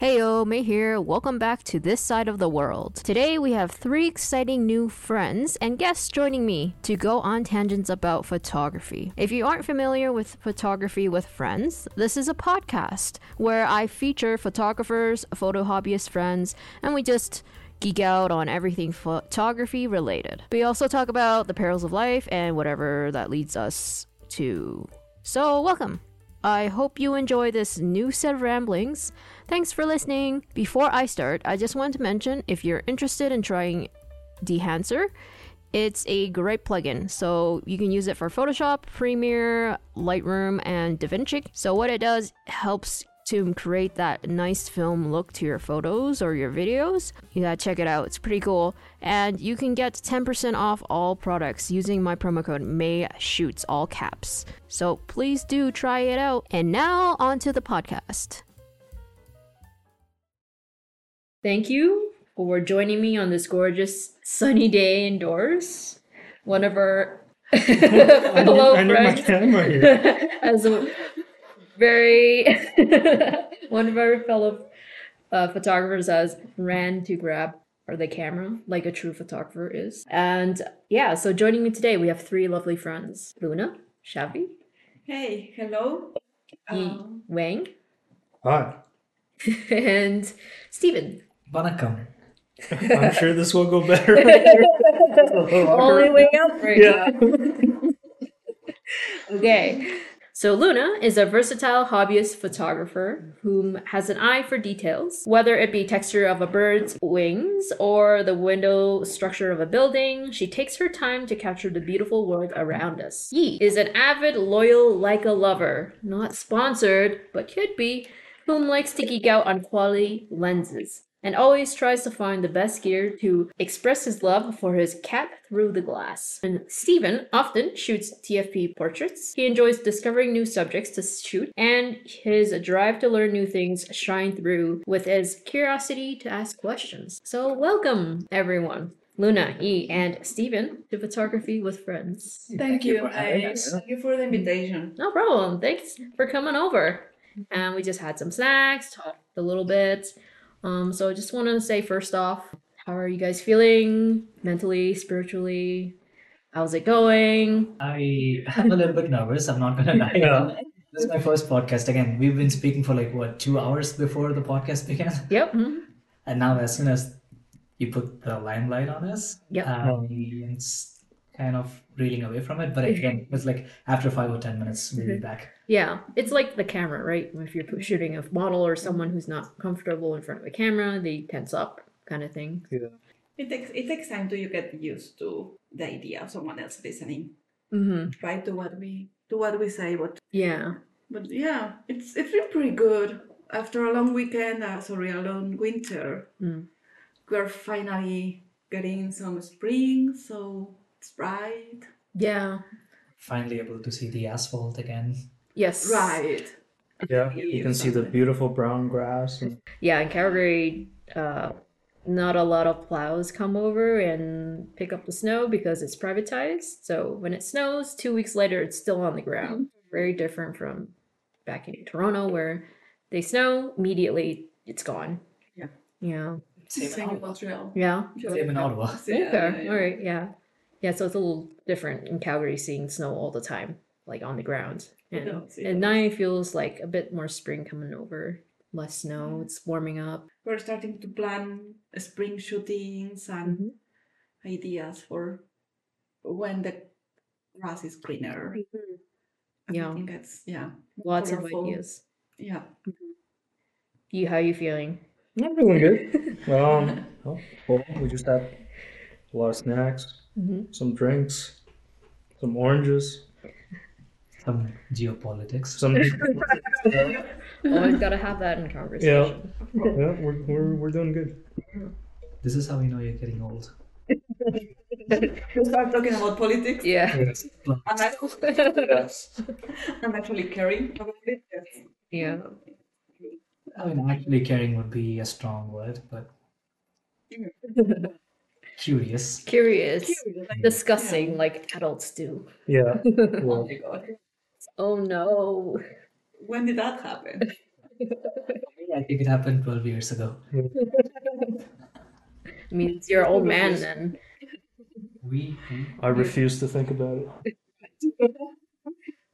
Heyo, May here. Welcome back to this side of the world. Today we have three exciting new friends and guests joining me to go on tangents about photography. If you aren't familiar with Photography with Friends, this is a podcast where I feature photographers, photo hobbyist friends, and we just geek out on everything photography related. We also talk about the perils of life and whatever that leads us to. So, welcome. I hope you enjoy this new set of ramblings. Thanks for listening. Before I start, I just want to mention if you're interested in trying Dehancer, it's a great plugin. So you can use it for Photoshop, Premiere, Lightroom, and DaVinci. So what it does helps to create that nice film look to your photos or your videos. You gotta check it out. It's pretty cool. And you can get 10% off all products using my promo code MAYSHOOTS, all caps. So please do try it out. And now on to the podcast. Thank you for joining me on this gorgeous sunny day indoors. One of our fellow I need my friends camera here. as a very one of our fellow uh, photographers has ran to grab or the camera like a true photographer is. And yeah, so joining me today we have three lovely friends: Luna, Chavez, Hey, hello. Um, Wang, Hi. and Steven. Vanakkam. I'm sure this will go better. Only way up right Yeah. okay. So Luna is a versatile hobbyist photographer whom has an eye for details, whether it be texture of a bird's wings or the window structure of a building. She takes her time to capture the beautiful world around us. Yi is an avid, loyal Leica lover, not sponsored, but could be, whom likes to geek out on quality lenses and always tries to find the best gear to express his love for his cat through the glass. And Steven often shoots TFP portraits. He enjoys discovering new subjects to shoot, and his drive to learn new things shine through with his curiosity to ask questions. So welcome everyone. Luna, E, and Steven to Photography with Friends. thank you. for having us. Thank you for the invitation. No problem. Thanks for coming over. And we just had some snacks, talked a little bit. Um, so I just want to say first off, how are you guys feeling mentally, spiritually? How's it going? I am a little bit nervous. I'm not gonna lie. Yeah. This is my first podcast. Again, we've been speaking for like what two hours before the podcast began, Yep. mhm. and now as soon as you put the limelight on us, Yep. um, it's kind of reeling away from it. But again, it's like after five or ten minutes, we'll be back. Yeah, it's like the camera, right? If you're shooting a model or someone who's not comfortable in front of a camera, they tense up, kind of thing. Yeah. It takes it takes time to you get used to the idea of someone else listening, Mm-hmm. right? To what we to what we say, but Yeah. but yeah, it's it's been pretty good. After a long weekend, uh, sorry, a long winter, Mm. we're finally getting some spring, so it's bright. Yeah. Finally able to see the asphalt again. Yes. Right. Yeah. You can see the beautiful brown grass. And, Yeah, in Calgary, uh, not a lot of plows come over and pick up the snow because it's privatized. So when it snows, two weeks later, it's still on the ground. Very different from back in Toronto, where they snow immediately, it's gone. Yeah. Yeah. Same in Same in Ottawa. Montreal. Yeah. Same in Ottawa. Yeah, okay. yeah, yeah. All right. Yeah. Yeah. So it's a little different in Calgary, seeing snow all the time, like on the ground. And, does, and now it feels like a bit more spring coming over. Less snow. It's warming up. We're starting to plan spring shootings and Mhm. ideas for when the grass is greener. Yeah. Everything gets yeah. Lots of ideas. Yeah. You, how you feeling? I'm feeling good. Um, well, we just had a lot of snacks, Mhm. some drinks, some oranges, Some geopolitics. some. geopolitics. Always gotta have that in conversation. yeah, we're, we're, we're doing good. This is how you know you're getting old. you start talking about politics. Yeah. Yes. I'm actually, yes. I'm actually caring about it. Yes. Yeah. I mean, actually caring would be a strong word, but curious. Curious. Like, Discussing like adults do. Yeah. Oh Well, my god. Oh no. When did that happen? I think it happened 12 years ago. I mean, it's your old man then. We, we I refuse to think about it.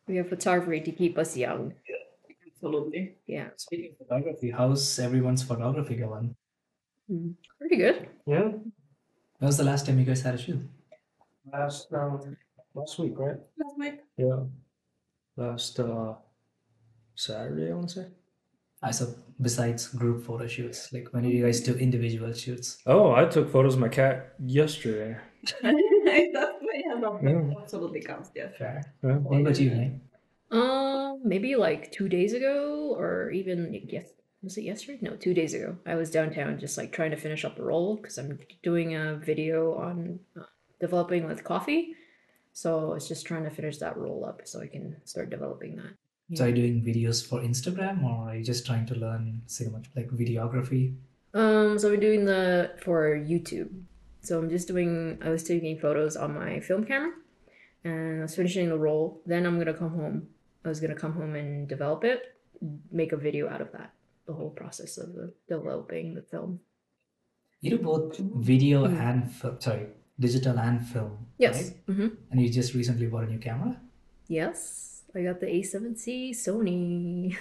We have photography to keep us young. Absolutely. Yeah, speaking of photography, how's everyone's photography going? Hmm. pretty good. Yeah. When was the last time you guys had a shoot? Last um, last week, right? Last week. Yeah. Last uh Saturday, I want to say. I saw besides group photo shoots, like when did you guys do individual shoots? Oh, I took photos of my cat yesterday. That's way that Yeah. absolutely counts, yes. Fair. Yeah. What about you, May? Um, maybe like two days ago, or even yes, was it yesterday? No, two days ago. I was downtown just like trying to finish up a roll because I'm doing a video on uh, developing with coffee. So I was just trying to finish that roll up so I can start developing that. So are you doing videos for Instagram or are you just trying to learn cinema, like videography? Um, so I'm doing the for YouTube. So I'm just doing. I was taking photos on my film camera, and I was finishing the roll. Then I'm gonna come home. I was gonna come home and develop it, make a video out of that. The whole process of the developing the film. You do both video and film, sorry, digital and film. Yes. right? Mm-hmm. And you just recently bought a new camera. Yes. I got the A7C Sony.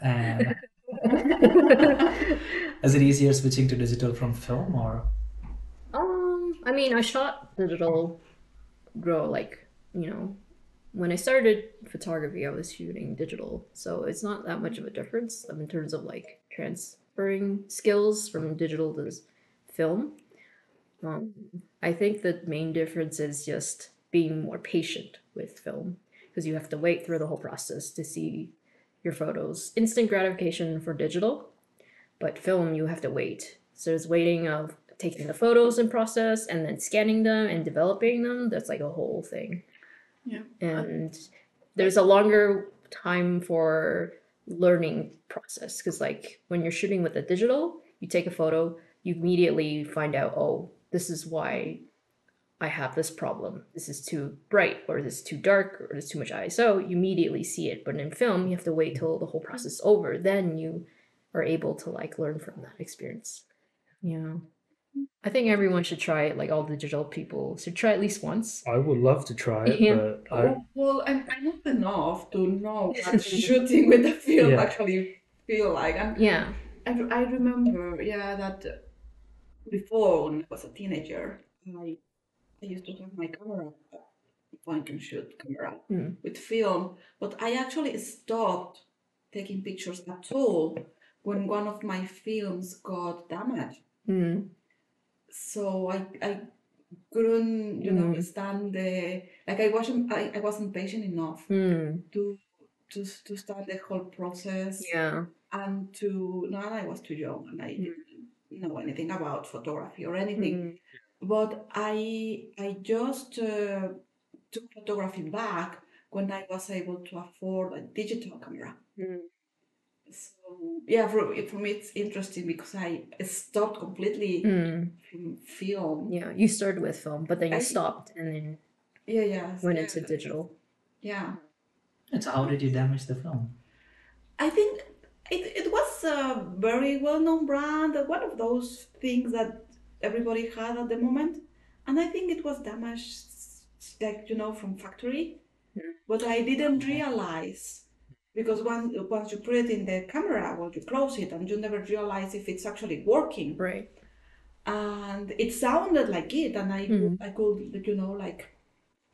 And is it easier switching to digital from film or Um, I mean, I shot digital grow like, you know, when I started photography, I was shooting digital. So it's not that much of a difference in terms of like transferring skills from digital to film. Um, I think the main difference is just being more patient with film because you have to wait through the whole process to see your photos. Instant gratification for digital, but film you have to wait. So there's waiting of taking the photos in process and then scanning them and developing them. That's like a whole thing. Yeah. And there's a longer time for learning process because like when you're shooting with a digital, you take a photo, you immediately find out, oh, this is why I have this problem. This is too bright, or this is too dark, or there's too much ISO. You immediately see it. But in film, you have to wait till the whole process is over. Then you are able to like learn from that experience. Yeah. I think everyone should try it, like all digital people should try at least once. I would love to try it, Yeah. but I Oh, well, I'm, I'm not enough to know what shooting with the film Yeah. actually feel like. And Yeah. I, I remember, yeah, that before when I was a teenager, I, I used to have my camera, uh, point and shoot camera Mm. with film, but I actually stopped taking pictures at all when one of my films got damaged. Mm. So I, I couldn't, you know, Mm. stand the like I wasn't I, I wasn't patient enough Mm. to to to start the whole process Yeah. and to no I was too young and I Mm. didn't know anything about photography or anything Mm. but I I just uh, took photography back when I was able to afford a digital camera. So yeah, for for me it's interesting because I stopped completely Mm. from film. Yeah. You started with film, but then you I- stopped and then Yeah, yeah. went yeah, into digital. Yeah, and so how did you damage the film? I think it, it was a very well known brand, uh, one of those things that everybody had at the moment, and I think it was damaged, like you know, from factory. Mm. But I didn't realize because once once you put it in the camera, well, you close it and you never realize if it's actually working. Right. and it sounded like it and i Mhm. i could you know like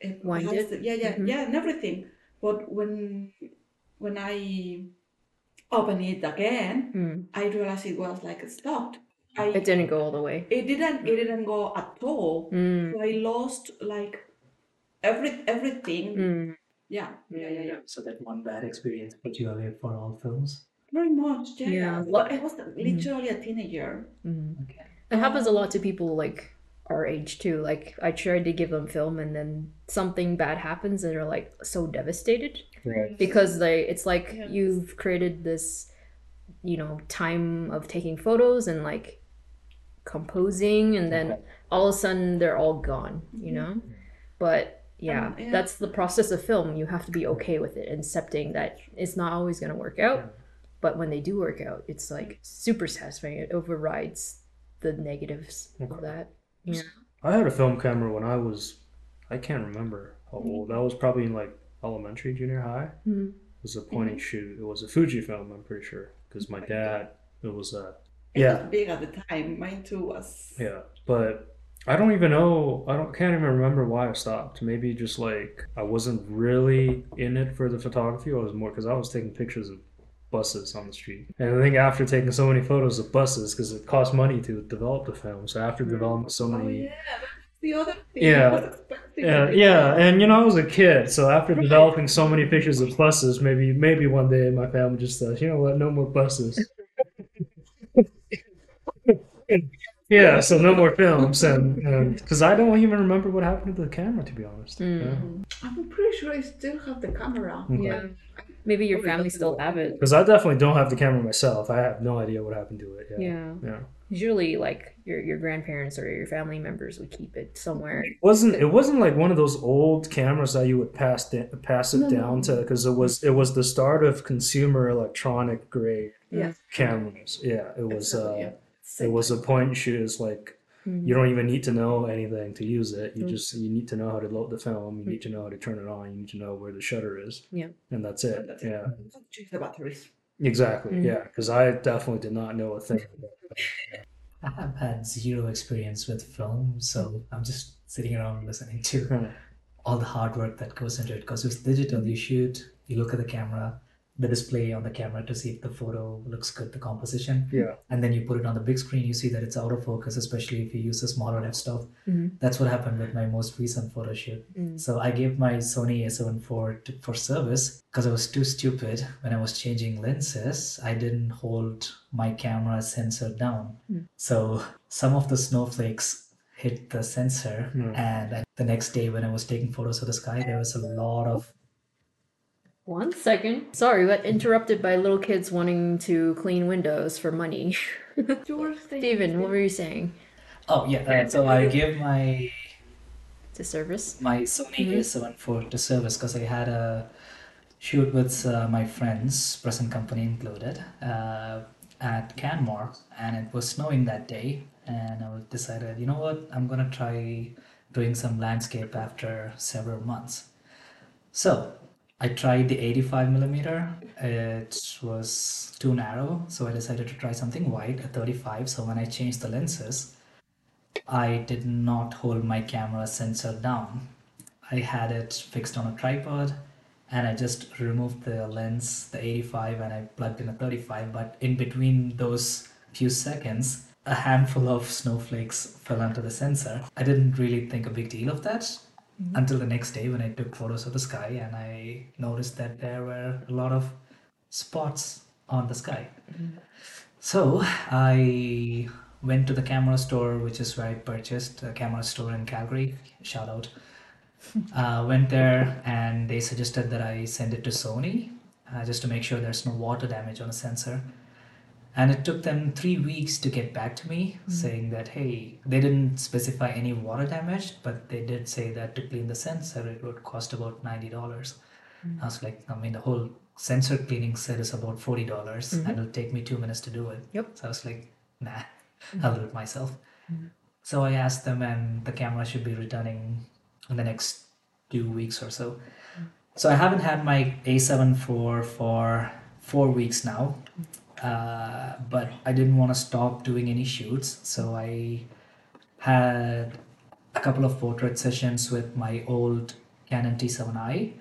eh, Wind it? yeah yeah Mhm. yeah and everything but when when i opened it again Mm. i realized it was like stopped i It didn't go all the way. it didn't it didn't go at all Mm. so i lost like every everything Mm. Yeah yeah yeah yeah So that one bad experience put you away for all films. very much yeah, Yeah, yeah. lo- But i was literally a teenager Mm. Okay. It happens a lot to people like our age too. Like I tried to give them film and then something bad happens and they're like so devastated right. because they it's like Yeah. you've created this you know time of taking photos and like composing and then all of a sudden they're all gone, you know? But yeah, Um, yeah. that's the process of film. You have to be okay with it, accepting that it's not always going to work out. but when they do work out, it's like super satisfying. It overrides the negatives of that. Yeah. I had a film camera when I was, I can't remember how old. I was probably in like elementary, junior high. Mhm. It was a point and shoot. It was a Fuji film, I'm pretty sure, because my my dad, it was a, It yeah, was big at the time. Mine too was. yeah. But I don't even know. I don't can't even remember why I stopped. Maybe just like I wasn't really in it for the photography. I was more because I was taking pictures of buses on the street. And I think after taking so many photos of buses, because it costs money to develop the film. So after mm. developing so Oh many. yeah, the other thing. Yeah. Yeah, yeah, and you know I was a kid, so after developing so many pictures of buses, maybe maybe one day my family just thought, you know what, no more buses. yeah, so no more films, and because I don't even remember what happened to the camera, to be honest. Mm. I'm pretty sure I still have the camera. Okay. Yeah. Maybe your family still have it. Because I definitely don't have the camera myself. I have no idea what happened to it. Yeah. Yeah. Yeah. Usually, like your your grandparents or your family members would keep it somewhere. It wasn't it wasn't like one of those old cameras that you would pass da- pass it No, no, down no. to because it was it was the start of consumer electronic grade Yeah. cameras. Yeah, it was Exactly, uh yeah. it was a point and shoot. It's like Mhm. you don't even need to know anything to use it. You Mm. just you need to know how to load the film. You need to know how to turn it on. You need to know where the shutter is. Yeah. and that's it. That's. Yeah, Change the batteries. exactly. Mm. Yeah, because I definitely did not know a thing. I have had zero experience with film, so I'm just sitting around listening to all the hard work that goes into it. Because with digital, you shoot, you look at the camera, the display on the camera to see if the photo looks good, the composition, Yeah, and then you put it on the big screen. You see that it's out of focus, especially if you use the smaller f-stop. Mhm. That's what happened with my most recent photo shoot. Mm. So I gave my Sony A7 IV to, for service because I was too stupid when I was changing lenses. I didn't hold my camera sensor down. Mm. So some of the snowflakes hit the sensor, Mm. and I- the next day when I was taking photos of the sky, there was a lot of One second. Sorry, but interrupted by little kids wanting to clean windows for money. You Steven, what were you saying? oh yeah. uh, so I gave my To service? my Sony A7 IV to service because I had a shoot with uh, my friends, present company included, uh, at Canmore, and it was snowing that day. And I decided, you know what, I'm gonna try doing some landscape after several months. So I tried the 85 millimeter. It was too narrow, so I decided to try something wide, a 35. So when I changed the lenses, I did not hold my camera sensor down. I had it fixed on a tripod and I just removed the lens, the 85, and I plugged in a 35. But in between those few seconds, a handful of snowflakes fell onto the sensor. I didn't really think a big deal of that until the next day when I took photos of the sky and I noticed that there were a lot of spots on the sky. So I went to the camera store, which is where I purchased a camera store in Calgary. Shout out. Uh, went there and they suggested that I send it to Sony uh, just to make sure there's no water damage on the sensor. And it took them three weeks to get back to me hmm. saying that, hey, they didn't specify any water damage, but they did say that to clean the sensor, it would cost about $90. Hmm. I was like, I mean, the whole sensor cleaning set is about $40 hmm. and it'll take me two minutes to do it. Yep. So I was like, nah, I'll do it myself. So I asked them, and the camera should be returning in the next two weeks or so. So I haven't had my A7 for for four weeks now, uh, but I didn't want to stop doing any shoots, so I had a couple of portrait sessions with my old Canon T7i,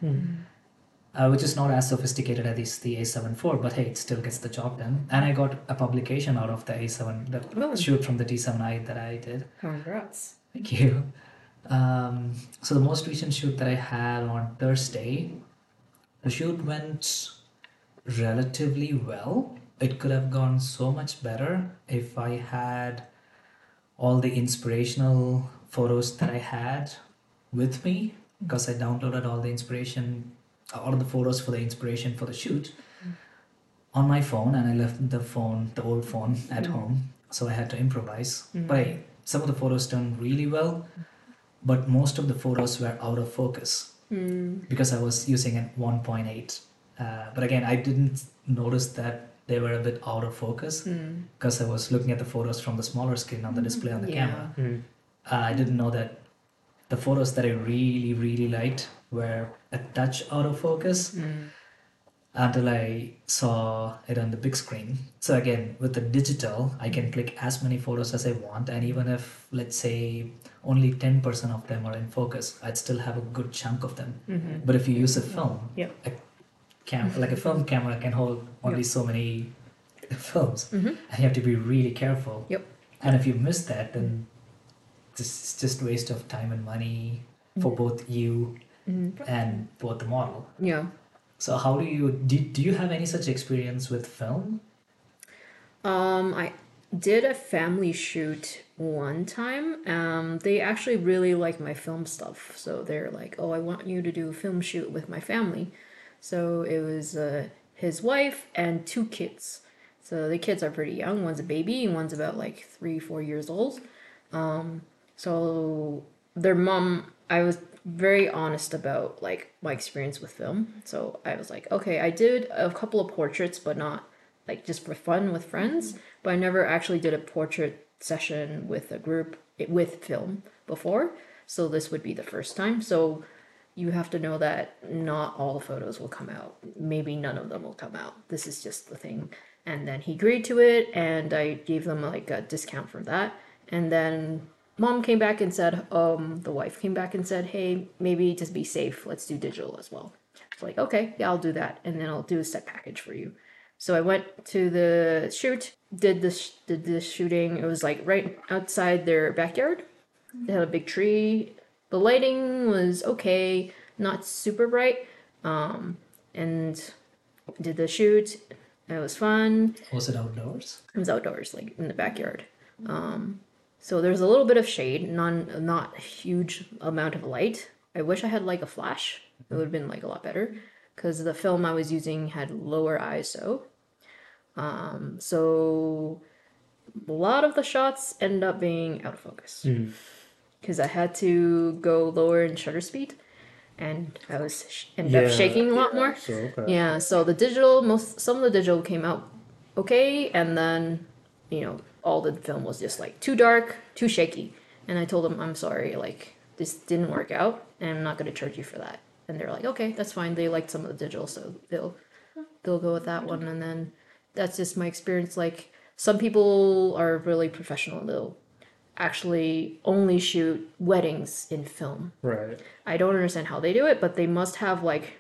uh, which is not as sophisticated as the A7 IV, but hey, it still gets the job done. And I got a publication out of the A7, the Oh. shoot from the T7i that I did. Congrats. Thank you. Um, so the most recent shoot that I had on Thursday, the shoot went relatively well. It could have gone so much better if I had all the inspirational photos that I had with me because I downloaded all the inspiration, all of the photos for the inspiration for the shoot mm. on my phone and I left the phone, the old phone at mm. home. So I had to improvise. Mm. But hey, some of the photos turned really well, but most of the photos were out of focus because I was using a 1.8. Uh, but again, I didn't notice that they were a bit out of focus hmm. because I was looking at the photos from the smaller screen on the hmm. display on the Yeah. camera. Mm. Uh, I didn't know that the photos that I really, really liked were a touch out of focus hmm. until I saw it on the big screen. So again, with the digital, I can click as many photos as I want, and even if let's say only ten percent of them are in focus, I'd still have a good chunk of them. Mm-hmm. But if you use a mm-hmm. film, Yep. a cam like a film camera can hold only Yep. so many films, and you have to be really careful. Yep. And if you miss that, then this is just waste of time and money for both you and both the model. Yeah. So how do you do, do you have any such experience with film? Um, I did a family shoot one time. Um, they actually really like my film stuff, so they're like, "Oh, I want you to do a film shoot with my family." So it was uh, his wife and two kids. So the kids are pretty young. One's a baby, and one's about like three, four years old. Um, so their mom, I was very honest about like my experience with film. So I was like, okay, I did a couple of portraits, but not like just for fun with friends. But I never actually did a portrait session with a group with film before. So this would be the first time. So you have to know that not all the photos will come out. Maybe none of them will come out. This is just the thing. And then he agreed to it, and I gave them like a discount from that. And then mom came back and said, um, the wife came back and said, hey, maybe just be safe. Let's do digital as well. It's like, okay, yeah, I'll do that. And then I'll do a set package for you. So I went to the shoot, did this, did this shooting. It was like right outside their backyard. They had a big tree. The lighting was okay, not super bright. Um, and did the shoot. It was fun. Was it outdoors? It was outdoors, like in the backyard. Um, so there's a little bit of shade, non not a huge amount of light. I wish I had like a flash. It would have been like a lot better because the film I was using had lower ISO. Um, so a lot of the shots end up being out of focus because I had to go lower in shutter speed, and I was sh- ended Yeah. up shaking a lot more. So okay. Yeah, so the digital, most some of the digital came out okay, and then you know all the film was just like too dark, too shaky, and I told them I'm sorry, like this didn't work out, and I'm not gonna charge you for that. And they're like, okay, that's fine. They liked some of the digital, so they'll they'll go with that one, and then that's just my experience. Like some people are really professional; they'll actually only shoot weddings in film. Right. I don't understand how they do it, but they must have like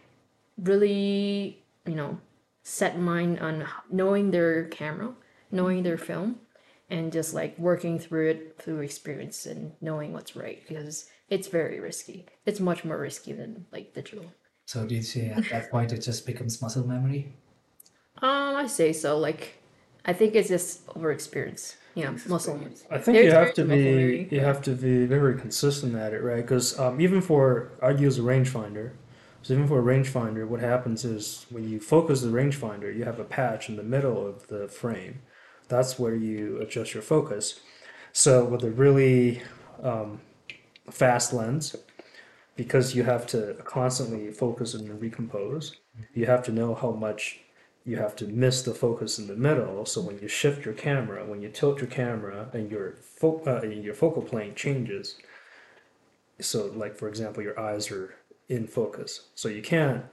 really, you know, set mind on knowing their camera, knowing their film, and just like working through it through experience and knowing what's right because it's very risky. It's much more risky than like digital. So do you say at that point it just becomes muscle memory? Um, I say so. Like, I think it's just over experience. You know, muscle. I think There's you have to very be muscle you have to be very consistent at it, right? Because um, even for I use a rangefinder, so even for a rangefinder, what happens is when you focus the rangefinder, you have a patch in the middle of the frame. That's where you adjust your focus. So with a really um, fast lens, because you have to constantly focus and recompose, you have to know how much you have to miss the focus in the middle. So when you shift your camera, when you tilt your camera, and your fo- uh, your focal plane changes. So, like for example, your eyes are in focus, so you can't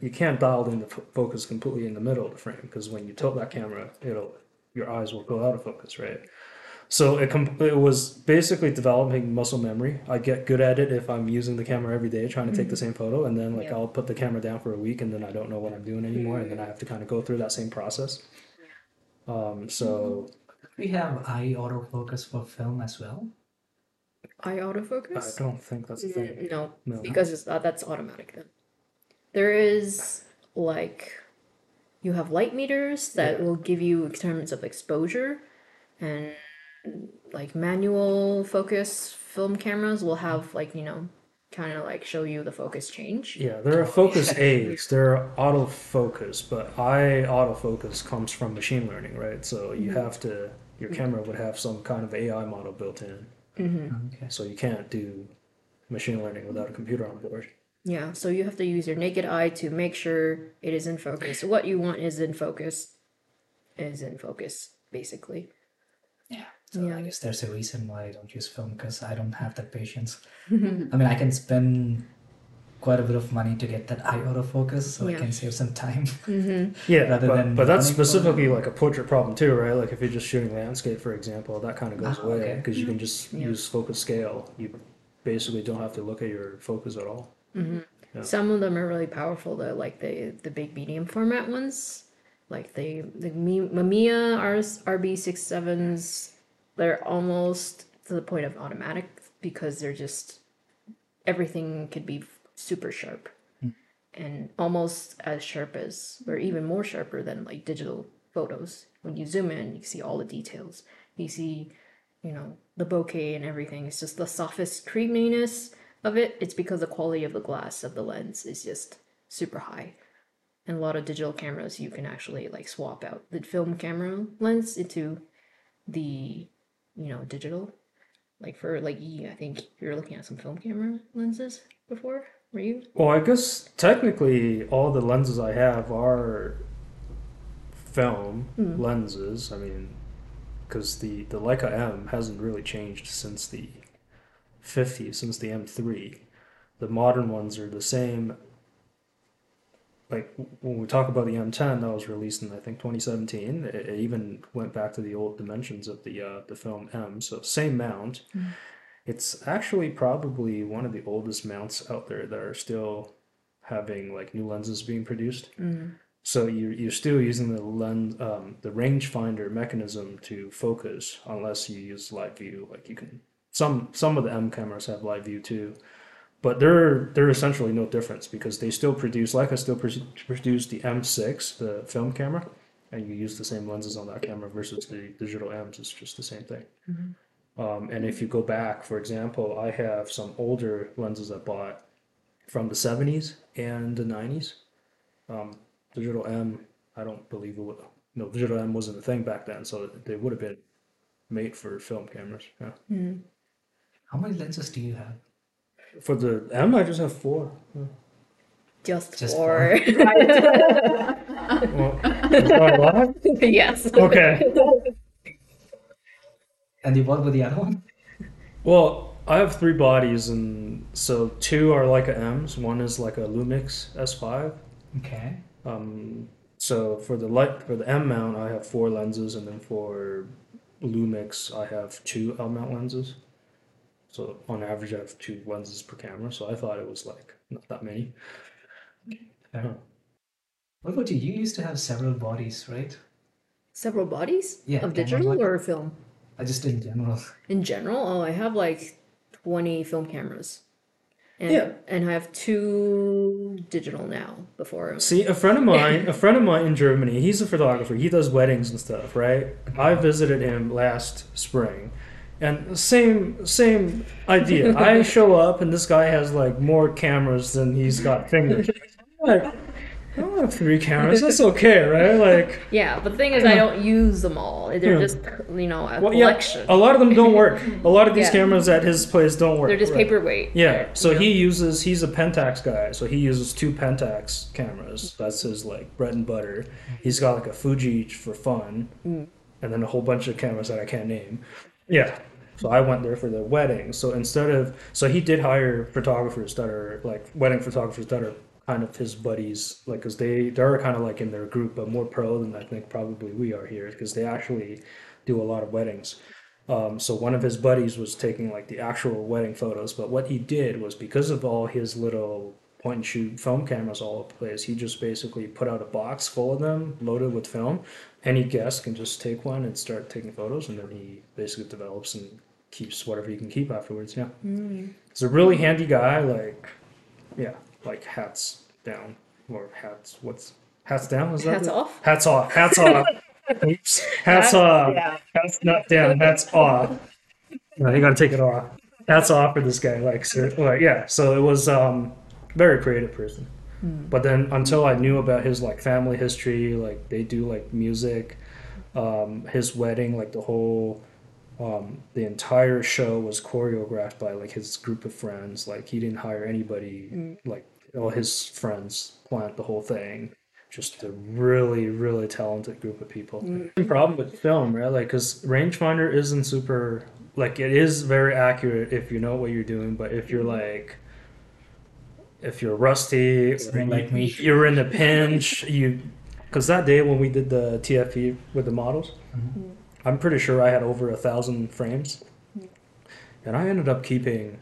you can't dial in the fo- focus completely in the middle of the frame because when you tilt that camera, it'll your eyes will go out of focus, right? So it com- it was basically developing muscle memory. I get good at it if I'm using the camera every day trying to take the same photo, and then like Yeah. I'll put the camera down for a week, and then I don't know what I'm doing anymore, and then I have to kind of go through that same process. Um, so We have eye autofocus for film as well. Eye autofocus? I don't think that's a thing. No, No. because it's, uh, that's automatic then. There is like you have light meters that will give you in terms of exposure and like manual focus film cameras will have like you know kind of like show you the focus change. Yeah, there are oh, focus aids, there are autofocus, but eye autofocus comes from machine learning, right? So you mm-hmm. have to, your mm-hmm. camera would have some kind of AI model built in. Mm-hmm. Okay. So you can't do machine learning without a computer on board. Yeah, so you have to use your naked eye to make sure it is in focus. What you want is in focus is in focus, basically. Yeah. So Yeah. I guess there's a reason why I don't use film because I don't have that patience. I mean, I can spend quite a bit of money to get that eye autofocus, so I can save some time. Yeah, rather but, than but that's running for- specifically like a portrait problem too, right? Like if you're just shooting landscape, for example, that kind of goes Ah, away okay. because you can just Yeah. use focus scale. You basically don't have to look at your focus at all. Yeah. Some of them are really powerful though, like the the big medium format ones, like the the Mi- Mamiya RZ, RB six sevens. They're almost to the point of automatic because they're just everything could be super sharp hmm. and almost as sharp as or even more sharper than like digital photos. When you zoom in, you see all the details. You see you know the bokeh and everything it's just the softest creaminess of it it's because the quality of the glass of the lens is just super high and a lot of digital cameras you can actually like swap out the film camera lens into the you know digital like for like I think you were looking at some film camera lenses before were you Well, I guess technically all the lenses I have are film hmm. lenses. I mean, because the the Leica M hasn't really changed since the 50s, since the M3. The modern ones are the same. Like when we talk about the M10, that was released in I think 2017. It, it even went back to the old dimensions of the uh, the film M. So same mount. It's actually probably one of the oldest mounts out there that are still having like new lenses being produced. So you're you're still using the lens um, the rangefinder mechanism to focus unless you use live view. Like you can some some of the M cameras have live view too, but they're they're essentially no difference because they still produce like I still pro- produce the M6 the film camera, and you use the same lenses on that camera versus the digital M's. It's just the same thing. Um, and if you go back, for example, I have some older lenses I bought from the 70s and the 90s. Um, digital M, I don't believe it would. No, digital M wasn't a thing back then, so they would have been made for film cameras. Yeah. How many lenses do you have? For the M, I just have four. Yeah. just, Just for Well, is that a lot? yes Okay. And the, what about the other one? Well, I have three bodies, and so two are Leica M's. One is like a Lumix S5. Okay. Um, so for the light for the M mount, I have four lenses, and then for Lumix, I have two L mount lenses. So on average, I have two lenses per camera. So I thought it was like not that many. Fair. Uh-huh. What about you? You used to have several bodies, right? several bodies Yeah, of digital body. or film I just in general. In general, oh, I have like 20 film cameras. And, Yeah. and I have two digital now before. See, a friend of mine, a friend of mine in Germany, he's a photographer. He does weddings and stuff, right? I visited him last spring. And same same idea. I show up and this guy has like more cameras than he's got fingers. I'm like, I don't have three cameras. That's okay, right? Like, Yeah, but the thing is, I don't use them all. They're Yeah. just, you know, a well, yeah, a lot of them don't work. A lot of these Yeah. cameras at his place don't work. They're just right? paperweight. Yeah, They're, so you know, he uses he's a Pentax guy, so he uses two Pentax cameras. That's his like bread and butter. He's got like a Fuji for fun, Mm. and then a whole bunch of cameras that I can't name. Yeah, so I went there for the wedding. So instead of so he did hire photographers that are like wedding photographers that are kind of his buddies, like because they they're kind of like in their group, but more pro than I think probably we are here because they actually do a lot of weddings. Um, so one of his buddies was taking like the actual wedding photos, but what he did was because of all his little point and shoot film cameras all over the place, he just basically put out a box full of them loaded with film. Any guest can just take one and start taking photos, and then he basically develops and keeps whatever you can keep afterwards. Yeah, he's a really handy guy. Like, yeah, like hats down or hats. What's hats down? Is that Hats it? off? Hats off. Hats off. Oops. Hats off. Yeah. Hats not down. Hats off. No, you gotta take it off. Hats off for this guy. Like, so, like yeah. So it was um very creative person. But then until I knew about his like family history, like they do like music, um, his wedding, like the whole um, the entire show was choreographed by like his group of friends. Like he didn't hire anybody. Mm. Like all his friends planned the whole thing. just a really really talented group of people. Mm. The problem with film, right? Like, because rangefinder isn't super like it is very accurate if you know what you're doing, but if you're mm. like if you're rusty, Something like me. you're in a pinch, you because that day when we did the TFP with the models, mm-hmm. I'm pretty sure I had over a thousand frames, and I ended up keeping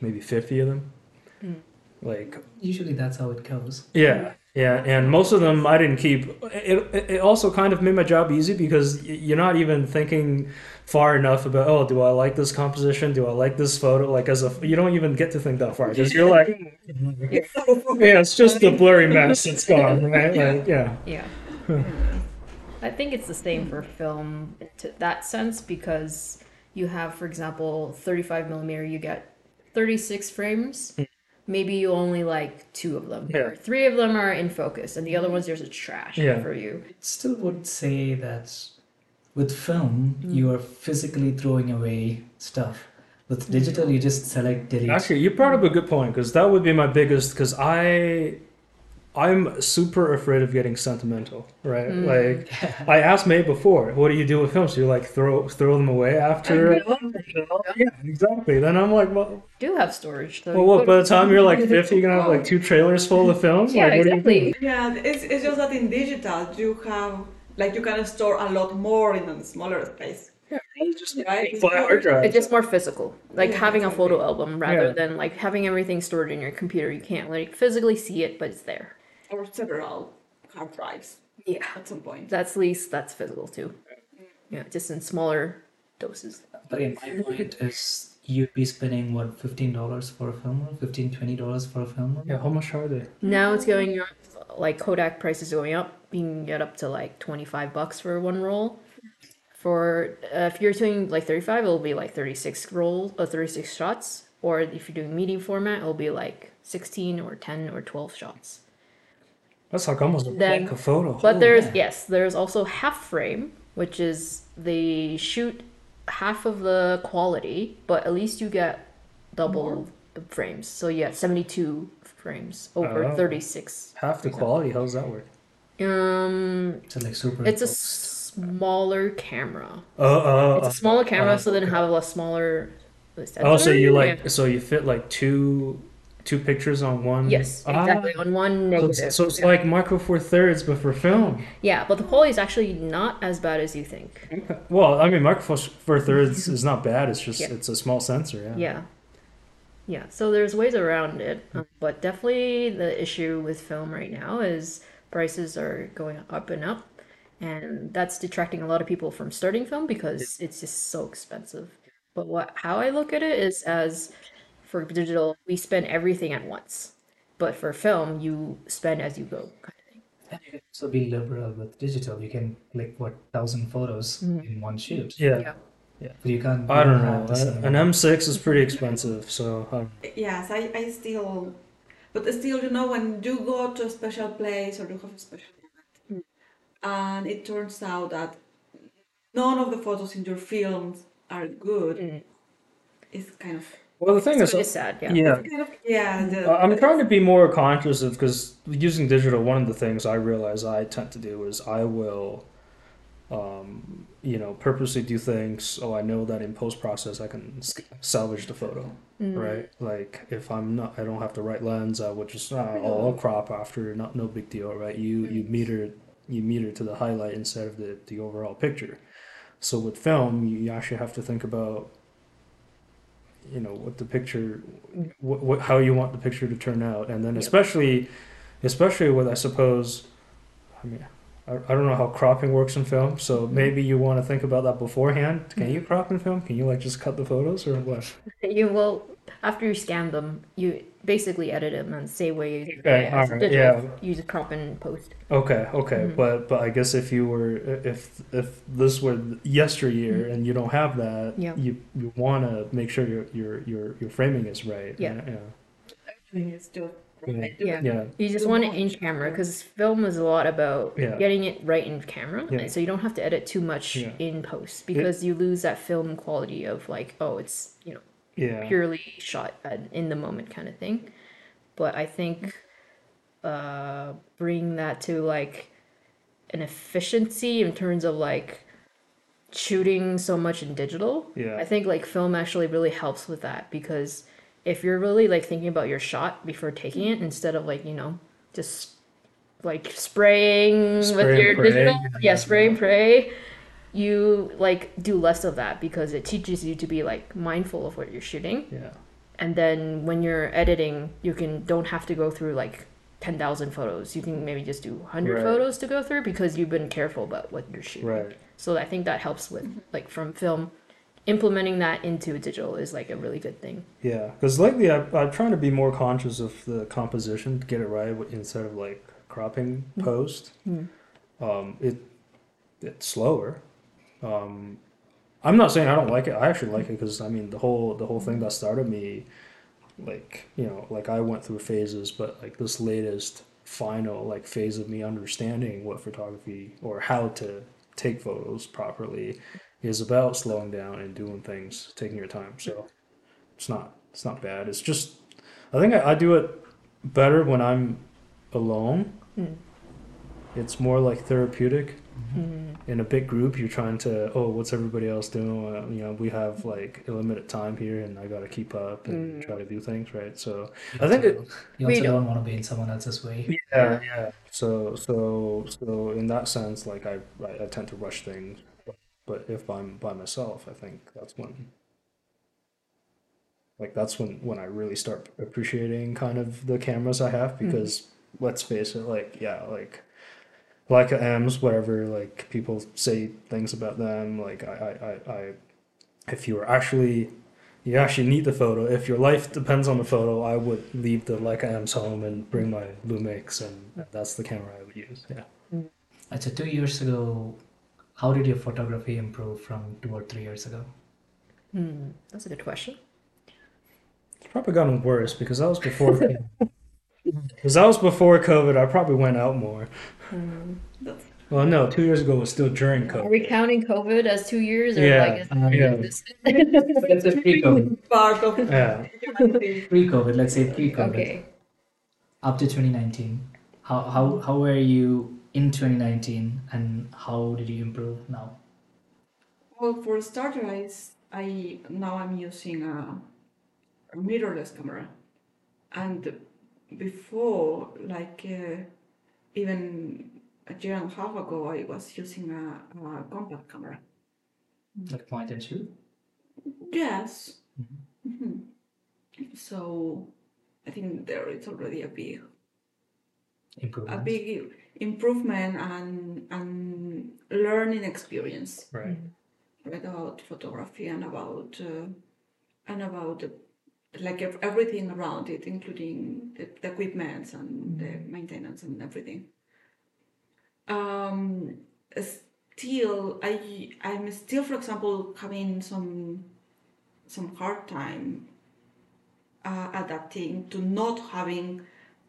maybe fifty of them. Hmm. Like Usually that's how it goes. yeah, yeah, and most of them I didn't keep. It, it, it also kind of made my job easy because you're not even thinking far enough about oh, do I like this composition? Do I like this photo? Like as a you don't even get to think that far because you're like yeah, it's just a blurry mess. It's gone, right? Like yeah, Yeah. I think it's the same for film to that sense because you have, for example, 35 millimeter, you get 36 frames. Maybe you only like two of them. Yeah. Or three of them are in focus, and the other ones there's a trash Yeah. for you. Still would say that with film Mm. you are physically throwing away stuff. With digital you just select delete. actually, you brought up a good point because that would be my biggest because I. I'm super afraid of getting sentimental, right? Mm. Like, I asked May before, "What do you do with films?" Do You're like, "Throw, throw them away after." Yeah, exactly. Then I'm like, "Well, Do have storage though. well, You what? By the time you're like 50, you're gonna have like two trailers full of films. yeah, like, what do you exactly. Yeah, it's, it's just that in digital you have like you can store a lot more in a smaller space. Just Right. flat hard. It's just more physical, like Yeah, having a photo album rather Yeah. than like having everything stored in your computer. You can't like physically see it, but it's there. Or several hard drives Yeah, at some point. that's least that's physical too. Yeah, just in smaller doses. But again, my point is you'd be spending what fifteen dollars for a film roll, 15 20 dollars for a film roll. Yeah, how much are they? Now it's going up, like Kodak prices going up. You can get up to like 25 bucks for one roll. For uh, if you're doing like 35, it'll be like 36 rolls, uh, 36 shots. Or if you're doing medium format, it'll be like 16 or 10 or 12 shots. That's like almost a Then- bank of photo. But Oh, there's yeah. yes, there's also half frame, which is they shoot half of the quality, but at least you get double the frames. So you get 72 frames over Oh. 36. Half the quality. How's that work? Um, So like super. it's a smaller camera. Oh, oh, It's a smaller camera, so then have a smaller. oh, so you like Yeah. so you fit like two two pictures on one. Yes, Ah, exactly. On one so negative. it's, so it's like micro four thirds, but for film. yeah, but the quality is actually not as bad as you think. Well, I mean, micro four- four thirds is not bad. It's just Yeah. it's a small sensor. Yeah. Yeah. Yeah, so there's ways around it, um, but definitely the issue with film right now is prices are going up and up, and that's detracting a lot of people from starting film because it's just so expensive. But what how I look at it is as for digital, we spend everything at once, but for film, you spend as you go. Kind of thing. And you can also be liberal with digital. You can click what thousand photos in one shoot. Yeah. Yeah. But you can't. I don't know. An M6 is pretty expensive, so um, Yes, I, I still, but still, you know, when you go to a special place or you have a special event, and it turns out that none of the photos in your films are good, Mm. it's kind of, well, the thing It's is, sad, yeah. yeah. kind of, yeah. The, I- I'm trying to be more conscious of because using digital, one of the things I realize I tend to do is I will, um, you know, purposely do things. Oh, I know that in post process I can salvage the photo, right? Like if I'm not, I don't have the right lens. I would just uh, I'll, I'll crop after. Not no big deal, right? You you meter you meter to the highlight instead of the the overall picture. So with film, you actually have to think about you know what the picture what, what how you want the picture to turn out. And then especially especially with i suppose i mean I, I don't know how cropping works in film so mm-hmm. maybe you want to think about that beforehand. Can mm-hmm. you crop in film? Can you like just cut the photos or what? You will after you scan them, you basically edit them and say where you Okay, as alright, digital, yeah. use crop and post. okay okay Mm-hmm. but but i guess if you were if if this were yesteryear and you don't have that Mm-hmm. Yeah. you you want to make sure your your your your framing is right Yeah. yeah everything is just Yeah. Yeah. yeah You just want it in camera because film is a lot about Yeah. getting it right in camera, Yeah. so you don't have to edit too much Yeah. in post because you lose that film quality of like, oh, it's you know yeah purely shot at, in the moment kind of thing. But I think uh, bring that to like an efficiency in terms of like shooting so much in digital. Yeah. I think like film actually really helps with that because if you're really like thinking about your shot before taking it instead of like, you know, just like spraying Spray with your digital, yeah, spray and pray, you like do less of that because it teaches you to be like mindful of what you're shooting Yeah. and then when you're editing you can don't have to go through like 10,000 photos you can maybe just do 100 Right. photos to go through because you've been careful about what you're shooting Right. so i think that helps with like from film implementing that into digital is like a really good thing Yeah, because lately I, I'm trying to be more conscious of the composition to get it right instead of like cropping post. Mm. Um, it it's slower. Um, I'm not saying I don't like it. I actually like it because I mean the whole the whole thing that started me, like you know, like I went through phases, but like this latest final like phase of me understanding what photography or how to take photos properly is about slowing down and doing things, taking your time. So it's not it's not bad. It's just I think I, I do it better when I'm alone. Mm. It's more like therapeutic. Mm. In a big group, you're trying to oh, what's everybody else doing? Uh, you know, we have like a limited time here, and I got to keep up and Mm. try to do things right. So You I think also- it- you We also don't- don't want to be in someone else's way. yeah, yeah. So so so in that sense, like I I, I tend to rush things. But if I'm by myself, I think that's when like that's when when I really start appreciating kind of the cameras I have because let's face it, like yeah, like Leica M's, whatever, like people say things about them, like I, I, I, I if you were actually you actually need the photo. If your life depends on the photo, I would leave the Leica M's home and bring my Lumix, and that's the camera I would use. Yeah. Uh, So two years ago, how did your photography improve from two or three years ago? Hmm, that's a good question It's probably gotten worse because that was before. Because that was before COVID, I probably went out more. That's Well, no, two years ago was still during COVID. are we counting covid as two years or Yeah, like is uh, yeah. this- Let's say pre-COVID. Yeah. Pre-COVID, let's say pre-COVID, okay up to 2019. How how how were you in 2019, and how did you improve now? Well, for a starter, I, s- I- now I'm using a, a mirrorless camera, and before, like uh, even a year and a half ago, I was using a, a compact camera. Like point and shoot. Yes. Mhm. So I think there is already a big improvement. a big improvement and and learning experience. Right. right about photography and about uh, and about the, like everything around it including the, the equipment and the maintenance and everything. Um still i i'm still for example having some some hard time uh, adapting to not having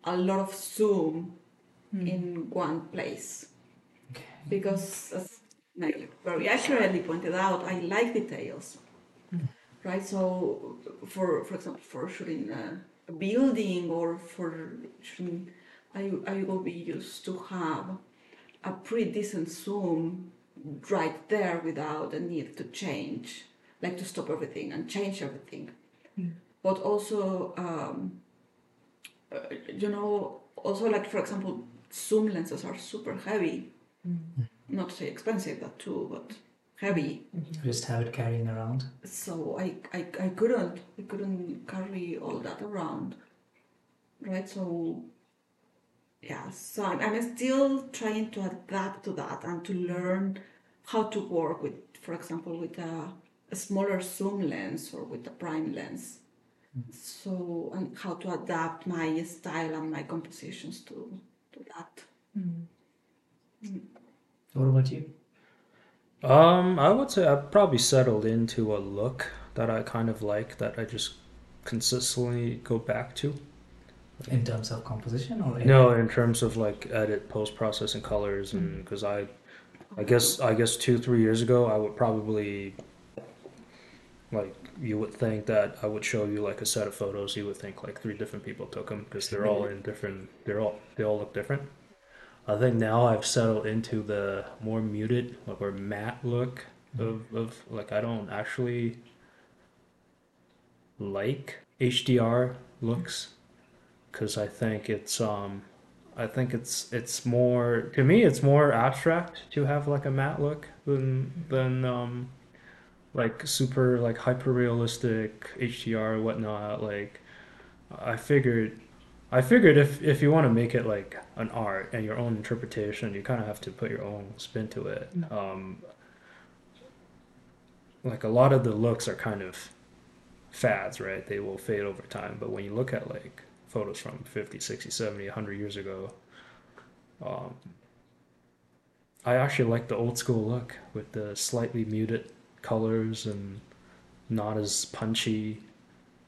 a lot of zoom in one place. Because as Meg very accurately pointed out, I like details, right? So, for for example, for shooting a, a building or for shooting, I I will be used to have a pretty decent zoom right there without the need to change, like to stop everything and change everything. But also, um, uh, you know, also like for example, zoom lenses are super heavy not to say expensive that too but heavy. Mm-hmm. Just have it carrying around. so I, I i couldn't i couldn't carry all that around right? So yeah so i'm, I'm still trying to adapt to that and to learn how to work with for example with a, a smaller zoom lens or with a prime lens. So and how to adapt my style and my compositions to to that. Mm-hmm. Mm. What about you? Um, I would say I've probably settled into a look that I kind of like that I just consistently go back to. In terms of composition or No, in terms of like edit, post processing colors, and because I, I guess I guess two three years ago I would probably like you would think that I would show you like a set of photos, you would think like three different people took them because they're all in different. They're all they all look different. I think now I've settled into the more muted like or matte look of of like I don't actually like HDR looks because I think it's um I think it's it's more to me it's more abstract to have like a matte look than than um like super like hyper realistic HDR whatnot like I figured I figured if if you want to make it like an art and your own interpretation you kind of have to put your own spin to it. Um like a lot of the looks are kind of fads right? They will fade over time but when you look at like photos from 50 60 70 100 years ago um, i actually like the old school look with the slightly muted colors and not as punchy.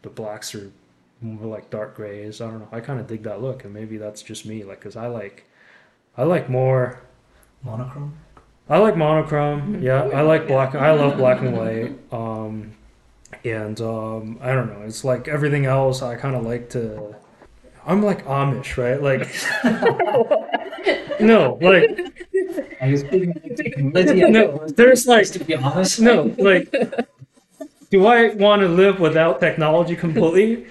The blacks are more like dark grays i don't know i kind of dig that look and maybe that's just me like because i like i like more Monochrome. I like monochrome. Yeah, I like black. I love black and white. Um, and um, I don't know. It's like everything else. I kind of like to. I'm like Amish, right? Like, no, like Are you speaking of technology? no. There's like to be honest. no, like. Do I want to live without technology completely?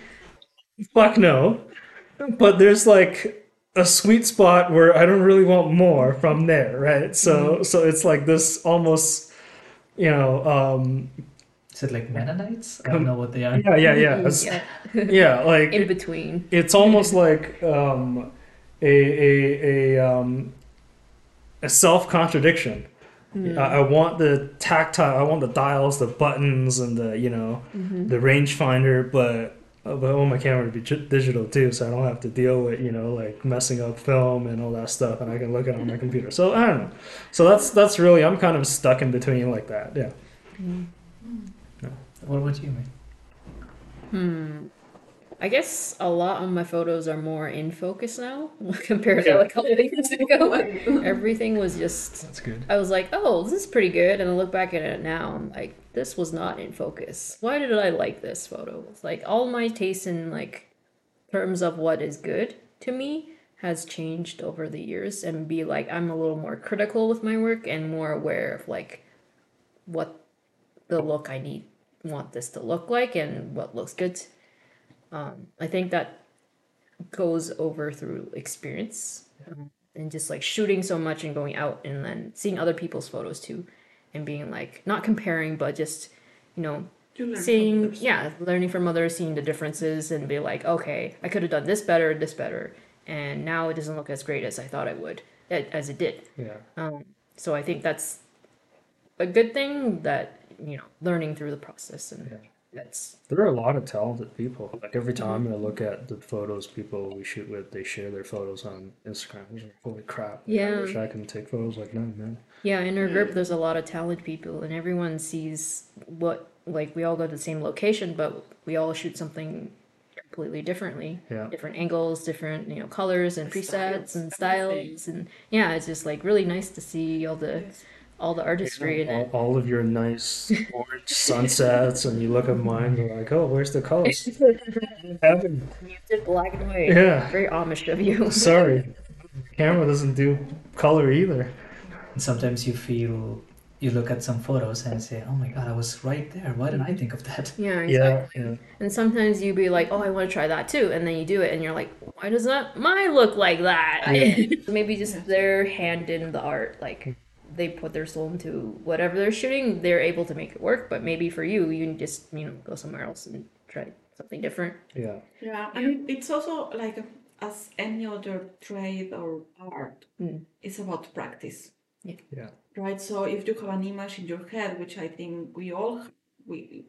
Fuck no. But there's like a sweet spot where I don't really want more from there, right? So so it's like this almost, you know, um, Is it like Mennonites? I don't know what they are. yeah, yeah, yeah, Yeah. yeah, like In between. it's almost like um, a a a um, a self contradiction. I, I want the tactile. I want the dials, the buttons, and the you know the rangefinder, but but I want my camera to be digital too, so I don't have to deal with you know like messing up film and all that stuff, and I can look at it on my computer. So I don't know. So that's that's really I'm kind of stuck in between like that. Yeah. What about you, man? Hmm. I guess a lot of my photos are more in focus now compared to like a couple of years ago. Everything was just. That's good. I was like, oh, this is pretty good. And I look back at it now, I'm like, this was not in focus. Why did I like this photo? It's like all my taste in like terms of what is good to me has changed over the years and be like I'm a little more critical with my work and more aware of like what the look I need want this to look like and what looks good. Um, I think that goes over through experience um, and just like shooting so much and going out and then seeing other people's photos too and being like not comparing but just you know You learn from seeing yeah learning from others seeing the differences and be like okay i could have done this better this better and now it doesn't look as great as i thought it would as it did Yeah. um, so i think that's a good thing that you know learning through the process and Yeah. that's There are a lot of talented people. Like every time I look at the photos people we shoot with, they share their photos on Instagram. Like, holy crap! like, I Yeah. wish I can take photos like that, man. Yeah in our group mm. there's a lot of talented people and everyone sees what like we all go to the same location but we all shoot something completely differently. Yeah. different angles different you know colors and presets and styles and yeah it's just like really nice to see all the all the artistry in all, it. all of your nice orange sunsets, and you look at mine, you're like, oh, where's the colors? Haven't- you did black and white. Yeah. very amish of you. Sorry, the camera doesn't do color either. And sometimes you feel you look at some photos and say, "Oh my God, I was right there. Why didn't I think of that?" yeah exactly. Yeah, yeah. And sometimes you be like, oh, I want to try that too. And then you do it and you're like, why does not mine look like that? Maybe just their hand in the art. Like they put their soul into whatever they're shooting, they're able to make it work. But maybe for you, you just, you know, go somewhere else and try something different. Yeah, Yeah, and it, it's also like as any other trade or art, Mm. it's about practice, yeah, right? So if you have an image in your head, which I think we all we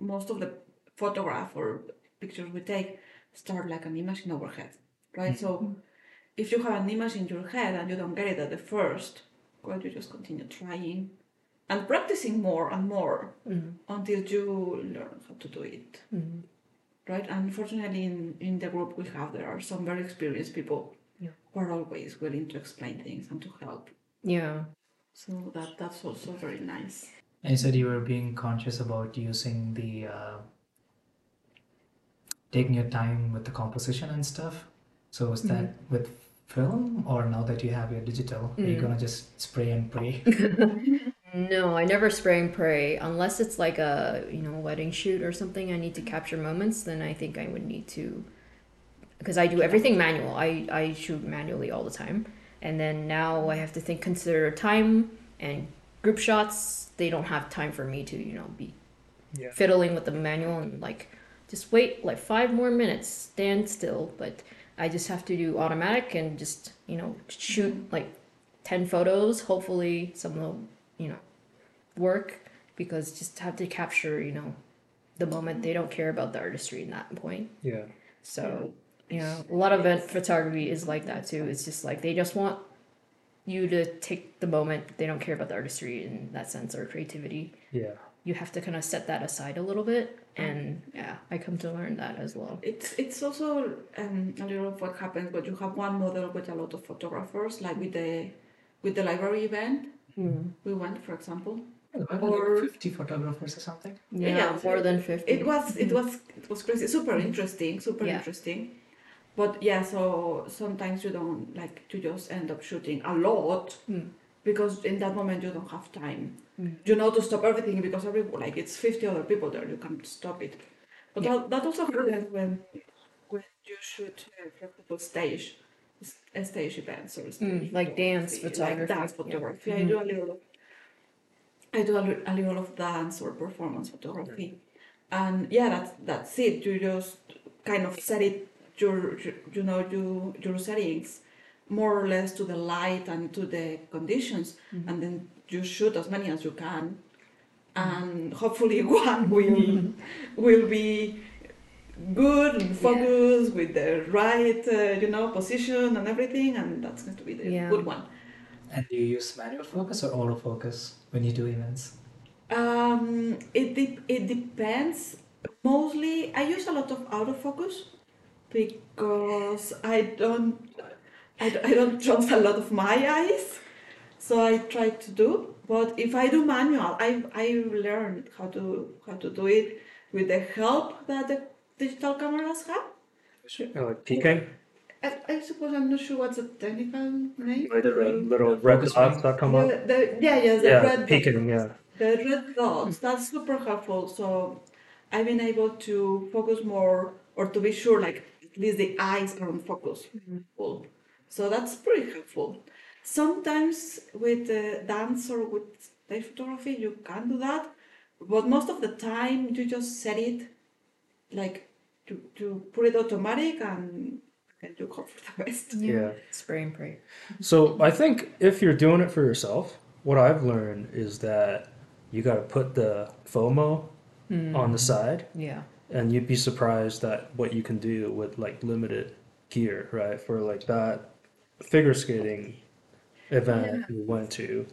most of the photograph or pictures we take start like an image in our head, right? So mm-hmm. if you have an image in your head and you don't get it at the first, well, you just continue trying and practicing more and more mm-hmm. until you learn how to do it mm-hmm. right? Unfortunately, in, in the group we have, there are some very experienced people Yeah. who are always willing to explain things and to help. Yeah. So that that's also very nice. And you said you were being conscious about using the uh, taking your time with the composition and stuff. So is that with film or now that you have your digital, are you gonna just spray and pray? No, I never spray and pray unless it's like a you know wedding shoot or something. I need to capture moments. Then I think I would need to, because I do everything manual. I I shoot manually all the time, and then now I have to think consider time and group shots. They don't have time for me to you know be Yeah. fiddling with the manual and like just wait like five more minutes, stand still. But I just have to do automatic and just you know shoot mm-hmm. like ten photos. Hopefully some will you know work because just have to capture you know the moment. They don't care about the artistry in that point. Yeah. So you know a lot of event photography is like that too. It's just like they just want you to take the moment. They don't care about the artistry in that sense or creativity Yeah. you have to kind of set that aside a little bit and yeah i come to learn that as well It's it's also um, a little of what happens when you have one model with a lot of photographers, like with the with the library event we went, for example. Or- fifty photographers or something. yeah, Yeah, more than 50 It was it was it was crazy, super interesting, super Yeah. interesting. But yeah, so sometimes you don't like to just end up shooting a lot because in that moment you don't have time. You know to stop everything because every like it's fifty other people there, you can't stop it. But that, that also happens when when you shoot, uh, for example, stage s- stage events or stage Mm, like dance photography, like dance yeah. photography. I do a little. Of, I do a, a little of dance or performance photography, and yeah, that's that's it. You just kind of set it your your- you know you your settings more or less to the light and to the conditions, and then you shoot as many as you can, and hopefully one will will be good and focused with the right uh, you know position and everything, and that's going to be the Yeah. good one. And do you use manual focus or autofocus when you do events? Um, it de- it depends. Mostly, I use a lot of autofocus because I don't I don't trust a lot of my eyes, so I try to do. But if I do manual, I I learned how to how to do it with the help that the digital cameras have. Uh, like peaking, I, I suppose I'm not sure what's the technical name. like the red, little red Focus dots ring. that come up. The, the, yeah, yes, the Yeah, red peaking. Yeah. the red dots that's super helpful so i've been able to focus more or to be sure like at least the eyes are on focus. Cool. so that's pretty helpful. Sometimes with uh, dance or with stage photography you can do that but most of the time you just set it like to, to put it automatic and and you hope for the best Yeah. spray and pray So I think if you're doing it for yourself, what I've learned is that you got to put the FOMO on the side, yeah and you'd be surprised at what you can do with like limited gear, right? For like that figure skating event we went to,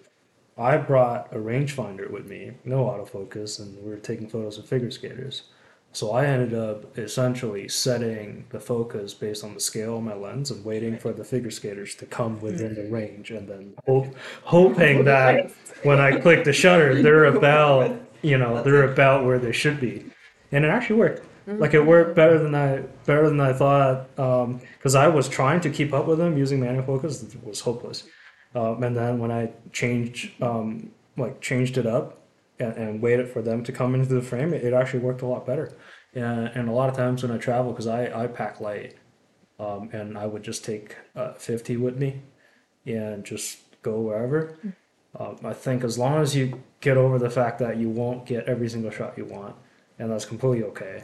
I brought a rangefinder with me, no autofocus, and we were taking photos of figure skaters. So I ended up essentially setting the focus based on the scale of my lens and waiting for the figure skaters to come within the range, and then hope, hoping that when I click the shutter, they're about you know they're about where they should be, and it actually worked. Like it worked better than I better than I thought because I was trying to keep up with them using manual focus. It was hopeless. Um, and then when I changed um, like changed it up and, and waited for them to come into the frame, it, it actually worked a lot better. And, and a lot of times when I travel, because I, I pack light, um, and I would just take uh, 50 with me and just go wherever. Um, I think as long as you get over the fact that you won't get every single shot you want, and that's completely okay.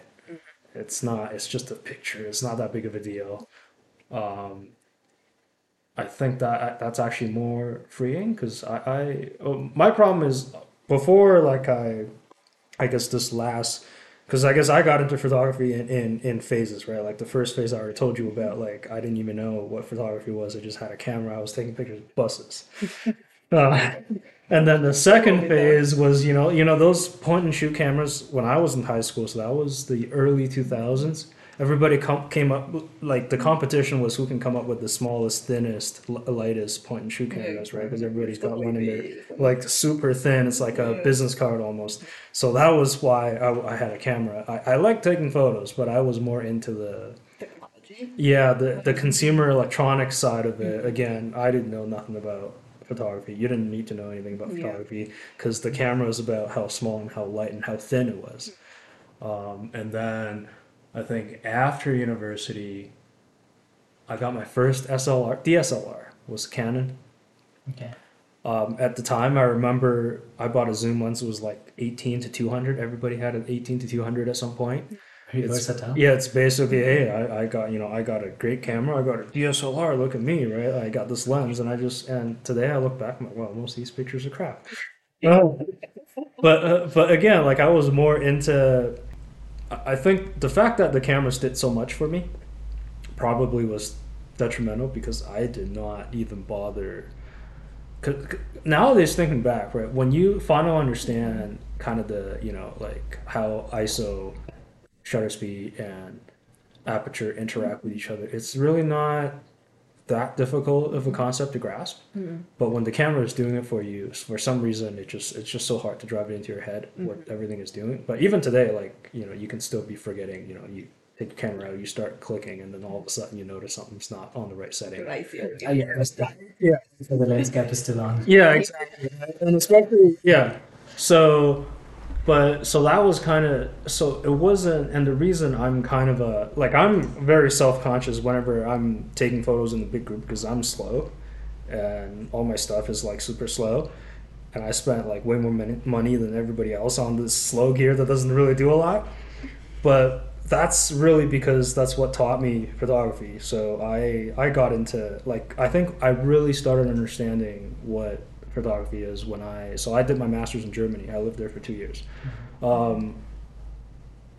It's not. It's just a picture. It's not that big of a deal. Um, I think that that's actually more freeing because I, I oh, my problem is before like I I guess this last because I guess I got into photography in, in in phases right like the first phase I already told you about like I didn't even know what photography was I just had a camera I was taking pictures of buses uh, and then the second phase was you know you know those point and shoot cameras when I was in high school so that was the early 2000s everybody com- came up like the competition was who can come up with the smallest, thinnest, l- lightest point and shoot cameras, right? Because everybody's got one in there like super thin. It's like a business card almost. So that was why I, I had a camera. I, I like taking photos, but I was more into the Technology. yeah the the consumer electronics side of it. Again, I didn't know nothing about photography. You didn't need to know anything about photography because the camera was about how small and how light and how thin it was. Um, and then I think after university, I got my first SLR, DSLR was Canon. Okay. Um, at the time, I remember I bought a zoom lens. It was like 18 to 200. Everybody had an 18 to 200 at some point. It's- versatile. Yeah, it's basically, hey, I, I got you know I got a great camera. I got a DSLR. Look at me, right? I got this lens, and I just and today I look back, I'm like, well, most of these pictures are crap. Oh. but uh, but again, like I was more into. I think the fact that the cameras did so much for me probably was detrimental because I did not even bother. Nowadays, thinking back, right, when you finally understand kind of the, you know, like how ISO, shutter speed, and aperture interact with each other, it's really not that difficult of a concept to grasp. But when the camera is doing it for you, for some reason, it just it's just so hard to drive it into your head what everything is doing. But even today, like you know, you can still be forgetting. You know, you take your camera out, you start clicking, and then all of a sudden you notice something's not on the right setting. Right here. Oh, yeah. Yeah. So the lens cap is still on. Yeah, exactly. And especially yeah. So but so that was kind of so it wasn't and the reason I'm kind of a like I'm very self-conscious whenever I'm taking photos in the big group because I'm slow and all my stuff is like super slow and I spent like way more money than everybody else on this slow gear that doesn't really do a lot. But that's really because that's what taught me photography. So I I got into like I think I really started understanding what photography is when I so I did my masters in Germany. I lived there for two years, um,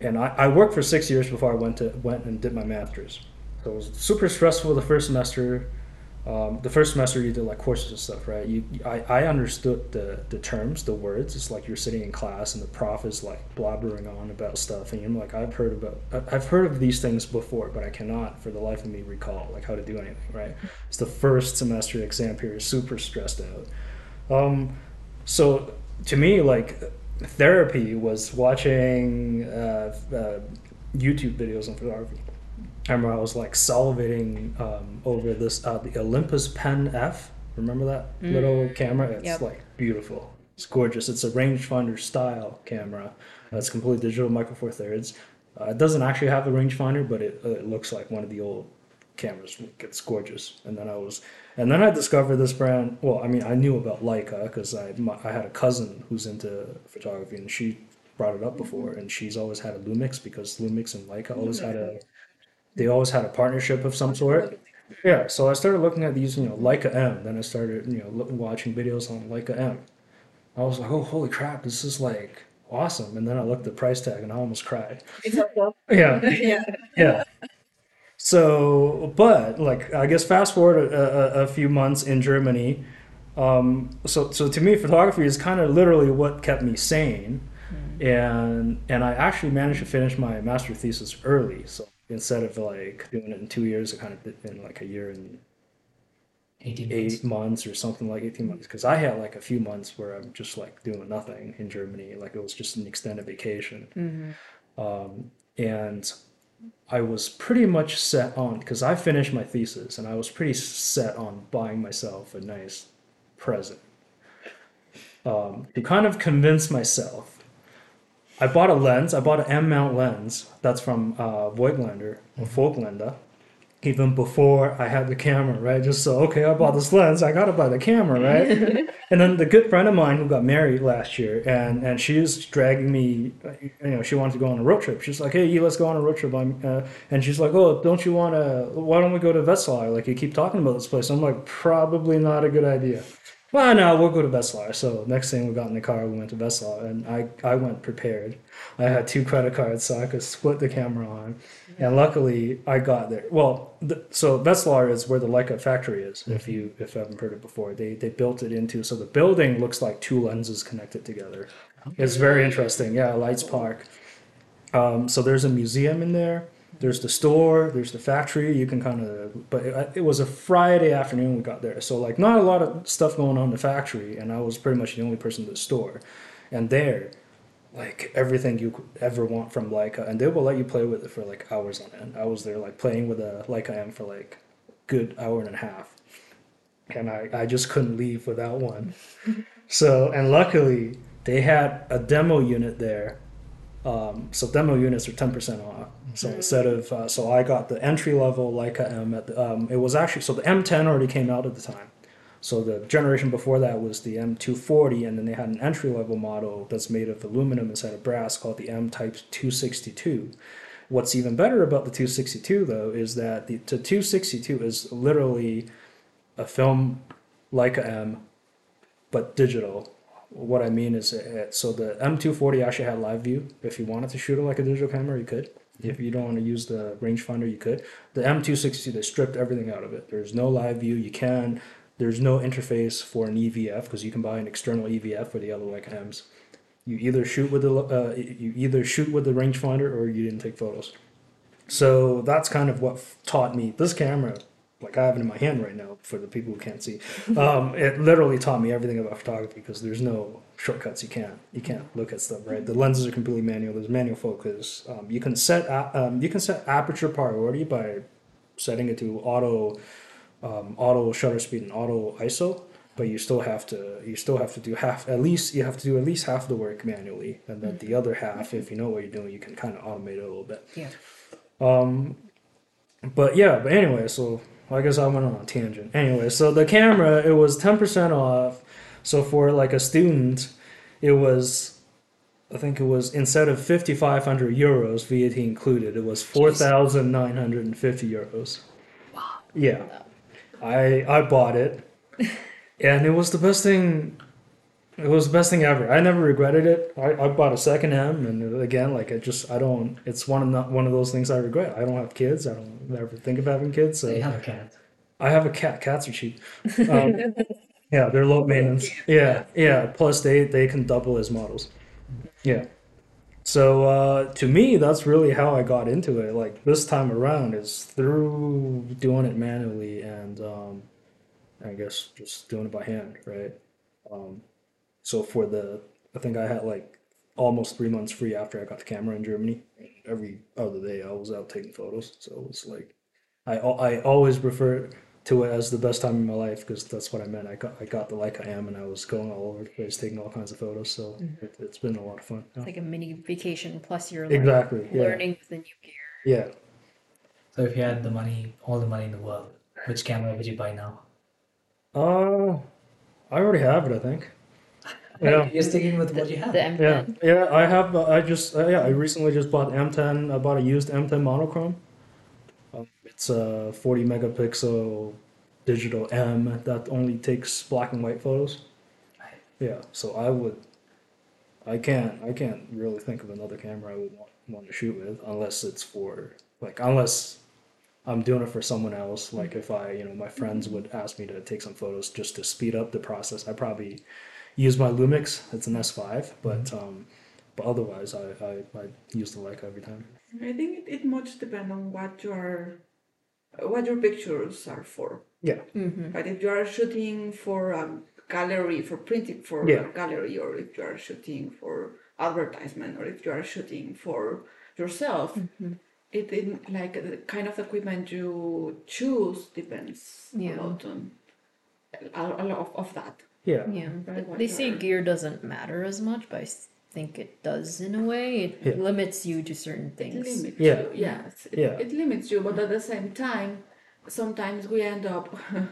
and I, I worked for six years before I went to went and did my masters. So it was super stressful the first semester. Um, the first semester you did like courses and stuff, right? You, I, I understood the, the terms, the words. It's like you're sitting in class and the prof is like blabbering on about stuff, and you're like, I've heard about, I've heard of these things before, but I cannot, for the life of me, recall like how to do anything, right? It's the first semester exam period, super stressed out. Um, so to me, like therapy was watching uh, uh, YouTube videos on photography. I remember I was like salivating um, over this uh, the Olympus Pen F. Remember that little camera? It's Yep. like beautiful. It's gorgeous. It's a rangefinder style camera. It's completely digital, micro four thirds. Uh, it doesn't actually have a rangefinder, but it, uh, it looks like one of the old cameras. It's gorgeous. And then I was, and then I discovered this brand. Well, I mean, I knew about Leica because I my, I had a cousin who's into photography, and she brought it up before, and she's always had a Lumix because Lumix and Leica always had a they always had a partnership of some sort. Yeah, so I started looking at these, you know, Leica M. Then I started, you know, look, watching videos on Leica M. I was like, oh, holy crap, this is like awesome. And then I looked at the price tag and I almost cried. Yeah, yeah. yeah. So, but like, I guess fast forward a, a, a few months in Germany. Um, so, so to me, photography is kind of literally what kept me sane, and and I actually managed to finish my master thesis early. So instead of like doing it in two years, I kind of did it in like a year and 18 months. eight months or something like 18 months because i had like a few months where i'm just like doing nothing in germany like it was just an extended vacation um, and i was pretty much set on because i finished my thesis and i was pretty set on buying myself a nice present. Um, to kind of convince myself i bought a lens i bought an m mount lens that's from uh, voigtlander or folklander even before I had the camera, right? Just so okay, I bought this lens, I gotta buy the camera, right? and then the good friend of mine who got married last year, and and she was dragging me, you know, she wanted to go on a road trip. She's like, hey, you, let's go on a road trip. I'm, uh, and she's like, oh, don't you want to? Why don't we go to Wetzlar? Like you keep talking about this place. I'm like, probably not a good idea. Well, no, we'll go to Wetzlar. So next thing we got in the car, we went to Wetzlar, and I I went prepared. I had two credit cards, so I could split the camera on. And luckily, I got there. Well, the, so Wetzlar is where the Leica factory is. If you if you haven't heard it before, they they built it into so the building looks like two lenses connected together. It's very interesting. Yeah, Leitz Park. Um, so there's a museum in there. There's the store, there's the factory. You can kind of, but it, it was a Friday afternoon we got there, so like not a lot of stuff going on in the factory, and I was pretty much the only person in the store. And there, like everything you could ever want from Leica, and they will let you play with it for like hours on end. I was there like playing with a Leica M for like good hour and a half, and I I just couldn't leave without one. so and luckily they had a demo unit there. Um, so demo units are ten percent off. So instead of uh, so I got the entry level Leica M at the, um, it was actually so the M10 already came out at the time. So the generation before that was the M240, and then they had an entry level model that's made of aluminum instead of brass called the M Type 262. What's even better about the 262 though is that the, the 262 is literally a film Leica M, but digital. What I mean is, it, so the M240 actually had live view. If you wanted to shoot it like a digital camera, you could. If you don't want to use the rangefinder, you could. The M260 they stripped everything out of it. There's no live view. You can. There's no interface for an EVF because you can buy an external EVF for the other Leica M's. You either shoot with the uh, you either shoot with the rangefinder or you didn't take photos. So that's kind of what taught me this camera. Like I have it in my hand right now for the people who can't see. Um, it literally taught me everything about photography because there's no shortcuts. You can't you can't look at stuff right. The lenses are completely manual. There's manual focus. Um, you can set um, you can set aperture priority by setting it to auto um, auto shutter speed and auto ISO, but you still have to you still have to do half at least you have to do at least half the work manually, and then the other half, if you know what you're doing, you can kind of automate it a little bit. Yeah. Um, But yeah, but anyway, so I guess I went on a tangent. Anyway, so the camera it was ten percent off. So for like a student, it was I think it was instead of fifty five hundred euros VAT included, it was four thousand nine hundred and fifty euros. Wow. Yeah. I I bought it. and it was the best thing it was the best thing ever. I never regretted it. I, I bought a second M, and again, like I just I don't. It's one of not one of those things I regret. I don't have kids. I don't ever think of having kids. So You have a cat. I have a cat. Cats are cheap. Um, yeah, they're low maintenance. Yeah, yeah. Plus, they they can double as models. Yeah. So uh, to me, that's really how I got into it. Like this time around, is through doing it manually and um, I guess just doing it by hand, right? Um, so for the, I think I had like almost three months free after I got the camera in Germany. Every other day I was out taking photos. So it was like, I I always refer to it as the best time in my life because that's what I meant. I got I got the Leica M and I was going all over the place taking all kinds of photos. So it, it's been a lot of fun. Yeah. Like a mini vacation plus you're like Exactly. Yeah. learning with the new gear. Yeah. So if you had the money, all the money in the world, which camera would you buy now? Uh, I already have it. I think. Yeah. You're sticking with what you have. The M10. Yeah, yeah, I have. Uh, I just uh, yeah, I recently just bought M10. I bought a used M10 monochrome. It's a 40 megapixel digital M that only takes black and white photos. Yeah, so I would. I can't. I can't really think of another camera I would want, want to shoot with unless it's for like unless I'm doing it for someone else. Like if I, you know, my friends would ask me to take some photos just to speed up the process. I probably use my Lumix. It's an S5, but um, but otherwise, I, I, I use the Leica every time. I think it, it much depends on what your what your pictures are for. Yeah, mm-hmm. But if you are shooting for a gallery, for printing for Yeah. a gallery, or if you are shooting for advertisement, or if you are shooting for yourself, mm-hmm. it, it like the kind of equipment you choose depends Yeah. a lot on a, a lot of, of that. yeah, Yeah. Right, what They say you're- gear doesn't matter as much, but I s- think it does in a way. It Yeah. limits you to certain It things. limits Yeah. you. Yes, it, Yeah. it limits you, but at the same time, sometimes we end up.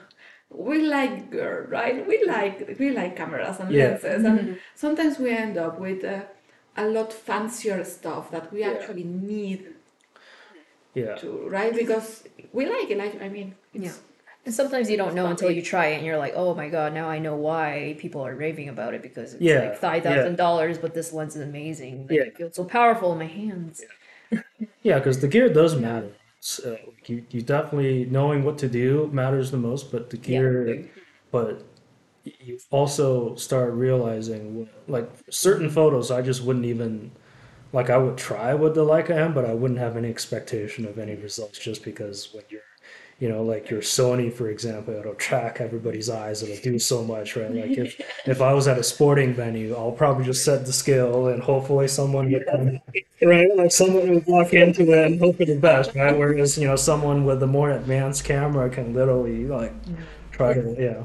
we like girl, right? We like we like cameras and Yeah. lenses, and sometimes we end up with uh, a lot fancier stuff that we actually need yeah, to, right? Because we like it. Like I mean, it's, Yeah. And sometimes you don't know until you try it and you're like, oh my god, now I know why people are raving about it because it's Yeah, like five thousand dollars, but this lens is amazing. Like, Yeah. It feels so powerful in my hands. yeah. Because the gear does matter. Uh, you you definitely knowing what to do matters the most, but the gear, but you also start realizing like certain photos I just wouldn't even like I would try with the Leica M, but I wouldn't have any expectation of any results just because when you're, you know, like your Sony, for example, it'll track everybody's eyes. It'll do so much, right? Like if if I was at a sporting venue, I'll probably just set the scale and hopefully someone would come, right? Like someone would walk into it and hope for the best, right? Whereas you know someone with a more advanced camera can literally like mm-hmm. try to yeah.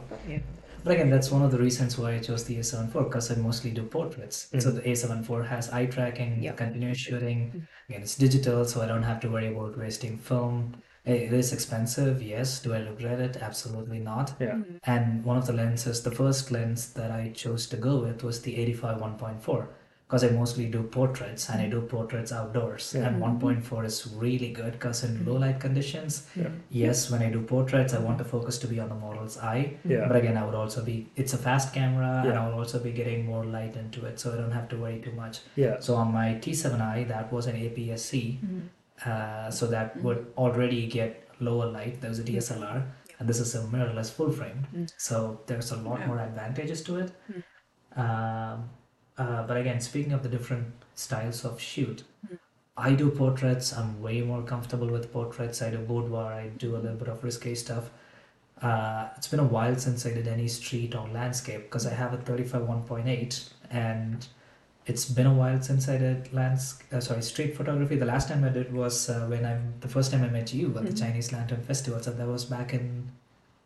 But again, that's one of the reasons why I chose the A74 because I mostly do portraits. So mm-hmm. the A74 has eye tracking, Yeah. continuous shooting. Mm-hmm. Again, it's digital, so I don't have to worry about wasting film. It is expensive, yes. Do I regret it? Absolutely not. Yeah. Mm-hmm. And one of the lenses, the first lens that I chose to go with was the 85 1.4 because I mostly do portraits and I do portraits outdoors. Yeah. And mm-hmm. 1.4 is really good because in low light conditions, Yeah. yes, when I do portraits, I want the focus to be on the model's eye. Yeah. But again, I would also be, it's a fast camera and I will also be getting more light into it, so I don't have to worry too much. Yeah. So on my T7i, that was an APS-C, mm-hmm. Uh, so that would already get lower light. There was a DSLR, and this is a mirrorless full frame, so there's a lot Yeah. more advantages to it. Um, uh, but again, speaking of the different styles of shoot, I do portraits. I'm way more comfortable with portraits. I do boudoir. I do a little bit of risque stuff. Uh, it's been a while since I did any street or landscape because I have a 35 1.8 and it's been a while since I did lands uh, sorry street photography. The last time I did was uh, when I'm the first time I met you at the Mhm. Chinese Lantern Festival. So that was back in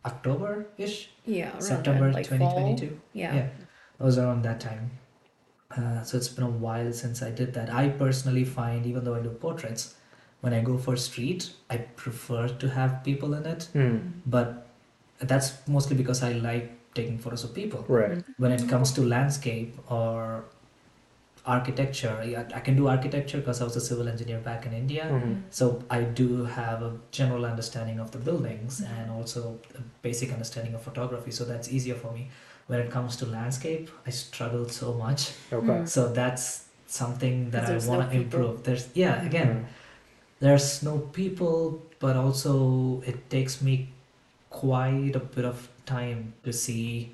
October ish, Yeah, September that, like fall. 2022. Yeah. Yeah. It was around that time. Uh, so it's been a while since I did that. I personally find, even though I do portraits, when I go for street, I prefer to have people in it. Mm. But that's mostly because I like taking photos of people. Right. When it comes to landscape or architecture, I, I can do architecture because I was a civil engineer back in India. Mhm. So I do have a general understanding of the buildings and also a basic understanding of photography. So that's easier for me. When it comes to landscape, I struggle so much. Okay. So that's something that I want to people. improve. There's yeah, again, there's no people, but also it takes me quite a bit of time to see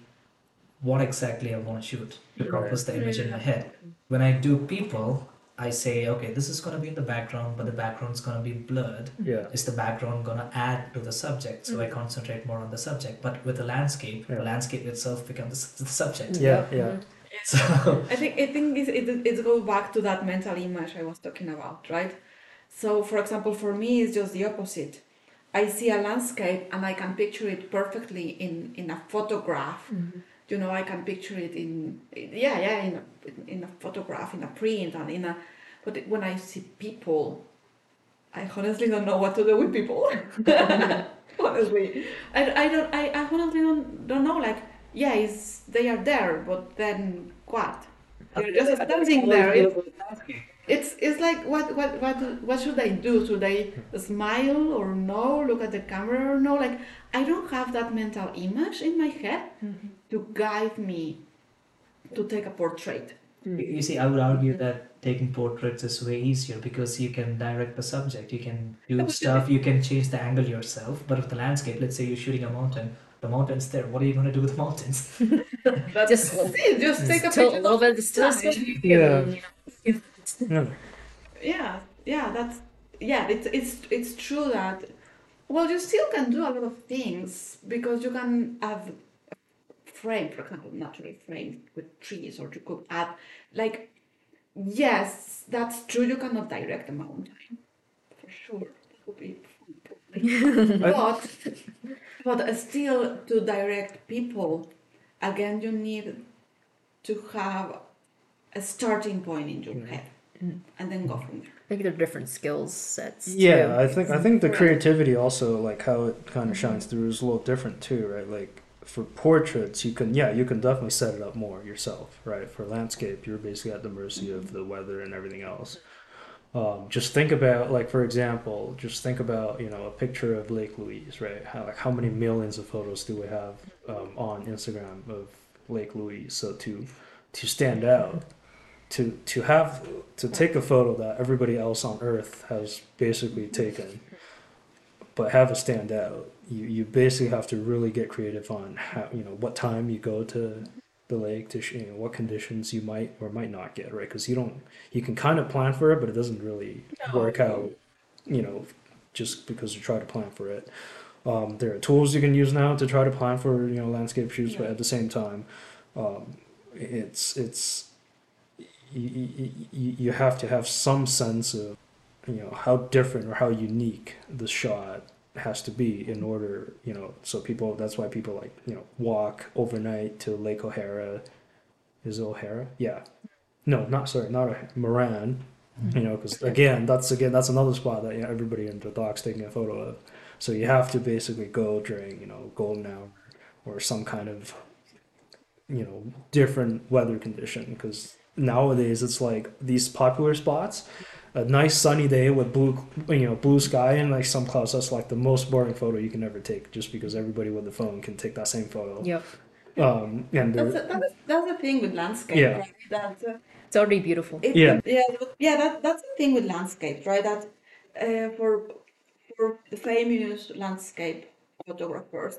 what exactly I want to shoot to Right. compose the image in my head. When I do people, I say, okay, this is going to be in the background, but the background's going to be blurred. Yeah. Is the background going to add to the subject? So I mm-hmm. concentrate more on the subject. But with the landscape, Yeah. the landscape itself becomes the subject. Yeah. Yeah. Mm-hmm. So I think I think it, it, it goes back to that mental image I was talking about, right? So, for example, for me, it's just the opposite. I see a landscape and I can picture it perfectly in, in a photograph. Mm-hmm. You know, I can picture it in yeah, yeah, in a, in a photograph, in a print, and in a. But when I see people, I honestly don't know what to do with people. honestly, I, I don't I, I honestly don't don't know. Like, yeah, it's, they are there, but then what? They're just standing there. It, it's it's like what what what what should I do? Should I smile or no? Look at the camera or no? Like I don't have that mental image in my head mm-hmm. to guide me to take a portrait. You you see, I would argue that taking portraits is way easier because you can direct the subject, you can do stuff, you can change the angle yourself. But with the landscape, let's say you're shooting a mountain, the mountain's there. What are you going to do with the mountains? Just- Just mm. take a picture. a little bit of still time. Yeah. Yeah. yeah yeah that's yeah it's it's it's true that well you still can do a lot of things because you can have a frame for example naturally frame with trees or you could add like yes that's true you cannot direct a mountain. For sure that would be but but still to direct people again you need to have a starting point in your mm-hmm. head and then go from there I think they're different skills sets. Yeah, too. I think I think the creativity also like how it kind of shines through is a little different too, right? Like for portraits, you can yeah, you can definitely set it up more yourself, right? For landscape, you're basically at the mercy of the weather and everything else. Um, just think about like for example, just think about you know a picture of Lake Louise, right? How like how many millions of photos do we have um, on Instagram of Lake Louise? So to to stand out, to to have to take a photo that everybody else on Earth has basically taken, but have it stand out. You you basically have to really get creative on how you know what time you go to the lake to you know what conditions you might or might not get right? Because you don't you can kind of plan for it but it doesn't really work out you know just because you try to plan for it. Um, there are tools you can use now to try to plan for you know landscape shoots but at the same time um, it's it's you, you, you have to have some sense of you know how different or how unique the shot has to be in order you know so people that's why people like you know walk overnight to lake o'hara. Is it o'hara? Yeah. No not sorry not a Moraine mm-hmm. you know because again that's again that's another spot that you know, everybody in the dock's taking a photo of. So you have to basically go during you know golden hour or some kind of you know different weather condition because nowadays it's like these popular spots a nice sunny day with blue you know blue sky and like some clouds that's like the most boring photo you can ever take just because everybody with the phone can take that same photo Yep. um and That's, there, the- that's, that's the thing with landscape, Yeah. right? That, uh, It's already beautiful. it, Yeah. yeah, yeah. That, that's the thing with landscape right? That uh, for for the famous landscape photographers,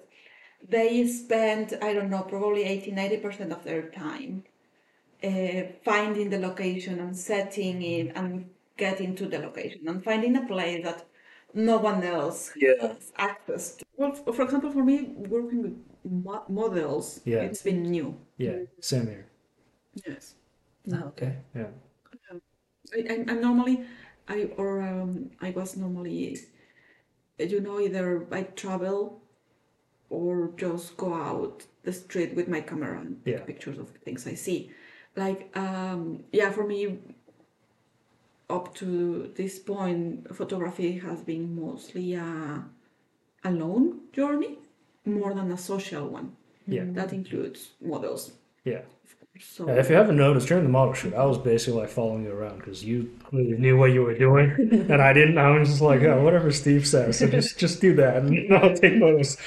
they spend I don't know probably 80 90 percent of their time uh, finding the location and setting it and getting to the location and finding a place that no one else Yeah. has access to. Well, for example, for me, working with mo- models, Yeah. it's been new. yeah same here Yes. Oh, okay. yeah I, I'm, I'm normally, I or um, I was normally, you know, either I travel or just go out the street with my camera and Yeah. take pictures of things I see. Like, um, yeah, for me, up to this point, photography has been mostly a, a lone journey more than a social one. yeah That includes models. yeah So Yeah, if you haven't noticed during the model shoot, I was basically like following you around because you clearly knew what you were doing, and I didn't. I was just like, oh, whatever Steve says, so just just do that, and I'll take photos.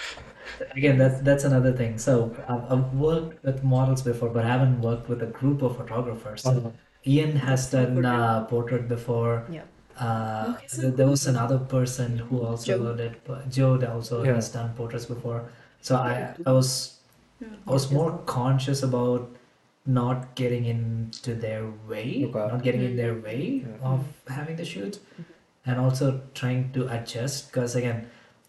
Again, that's that's another thing. So I've, I've worked with models before, but I haven't worked with a group of photographers. So Uh-huh. Ian has done uh, portrait before. Yeah. Uh, Okay, so th- there was another person who also Joe. did. but Joe also Yeah. has done portraits before. So I I was I was more conscious about not getting into their way, Okay. not getting in their way Yeah. of having the shoot, and also trying to adjust. Because again,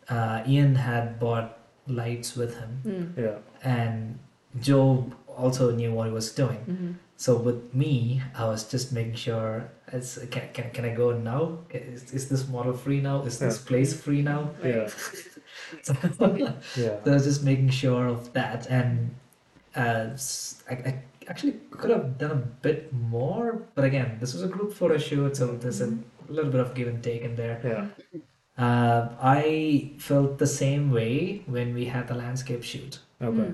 uh, Ian had bought lights with him, Mm. Yeah, and Job also knew what he was doing. hmm So with me, I was just making sure, it's, can, can, can I go now? Is, is this model free now? Is this Yeah. place free now? yeah, So, yeah. so I was just making sure of that, and uh, s- I, I actually could have done a bit more, but again, this was a group photo shoot, so there's a little bit of give and take in there. Yeah, Uh, I felt the same way when we had the landscape shoot. okay.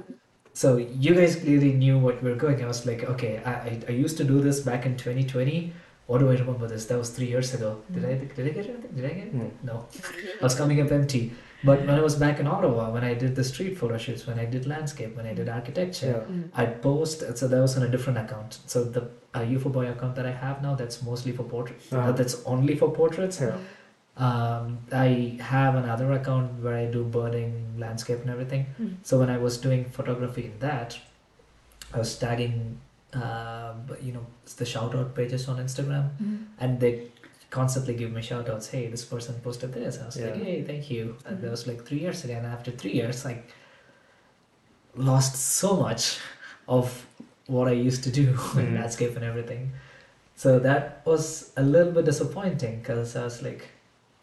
So you guys clearly knew what we were going. I was like, okay, I, I, I used to do this back in 2020. What do I remember this? That was three years ago. Did I did I get anything? Did I get anything? No. I was coming up empty. But when I was back in Ottawa, when I did the street photo shoots, when I did landscape, when I did architecture, Yeah, I'd post. So that was on a different account. So the uh, UFO Boy account that I have now, that's mostly for portraits. Uh-huh. that's only for portraits. yeah, Um, I have another account where I do birding, landscape, and everything. Mm. So when I was doing photography in that, I was tagging, uh, you know, the shout out pages on Instagram, Mm-hmm. and they constantly give me shout outs. Hey, this person posted this. I was like, hey, thank you. And Mhm. that was like three years ago. And after three years, like, lost so much of what I used to do in Mhm. landscape and everything. So that was a little bit disappointing because I was like,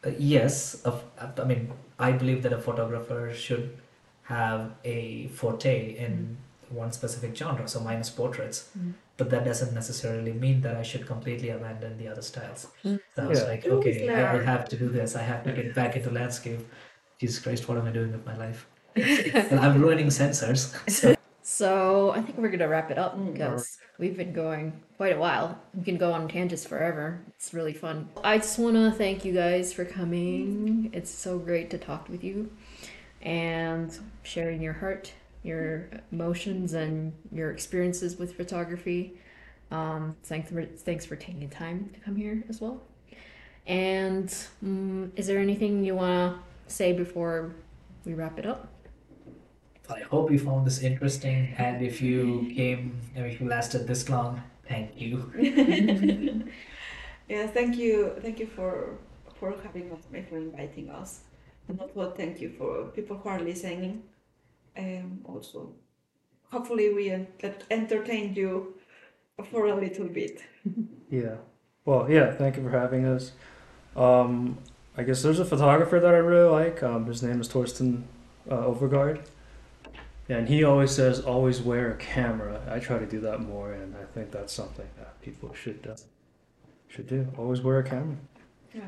uh, yes, of, I mean, I believe that a photographer should have a forte in one specific genre, so mine is portraits. Mm. But that doesn't necessarily mean that I should completely abandon the other styles. Mm. So I was like, okay, I, I have to do this. I have to get back into landscape. Jesus Christ, what am I doing with my life? well, I'm ruining sensors. So So I think we're gonna wrap it up Mm. because we've been going quite a while. We can go on tangents forever. It's really fun. I just want to thank you guys for coming. It's so great to talk with you and sharing your heart, your emotions, and your experiences with photography. Um, thanks for thanks for taking time to come here as well. And mm is there anything you want to say before we wrap it up? I hope you found this interesting, and if you came, and if you lasted this long, thank you. yeah, thank you, thank you for for having us, for inviting us, and also thank you for people who are listening. Um, also, hopefully we en- that entertained you for a little bit. Yeah. Well, yeah. Thank you for having us. Um, I guess there's a photographer that I really like. Um, his name is Thorsten uh, Overgaard. And he always says, always wear a camera. I try to do that more, and I think that's something that people should uh, should do. Always wear a camera. Yeah.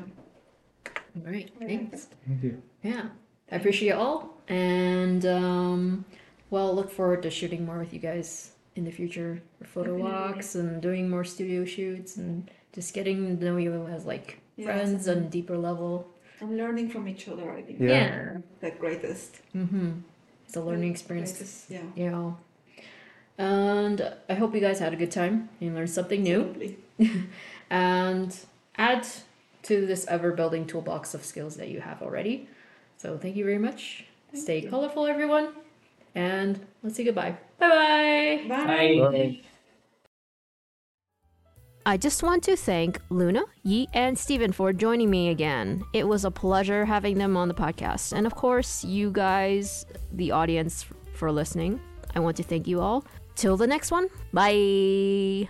All right. Thanks. Thank you. Yeah. I appreciate it all. And, um, well, look forward to shooting more with you guys in the future for photo Definitely. walks and doing more studio shoots and just getting to know you as like Yes, friends on a deeper level. And learning from each other, I think, Yeah. the greatest. Mm-hmm. It's a learning mm, experience. Greatest, yeah. Yeah. And I hope you guys had a good time and learned something new. And add to this ever building toolbox of skills that you have already. So thank you very much. Thank Stay you. colorful, everyone. And let's say goodbye. Bye bye. Bye. Bye. I just want to thank Luna, Yi, and Steven for joining me again. It was a pleasure having them on the podcast. And of course, you guys, the audience, for listening. I want to thank you all. Till the next one. Bye.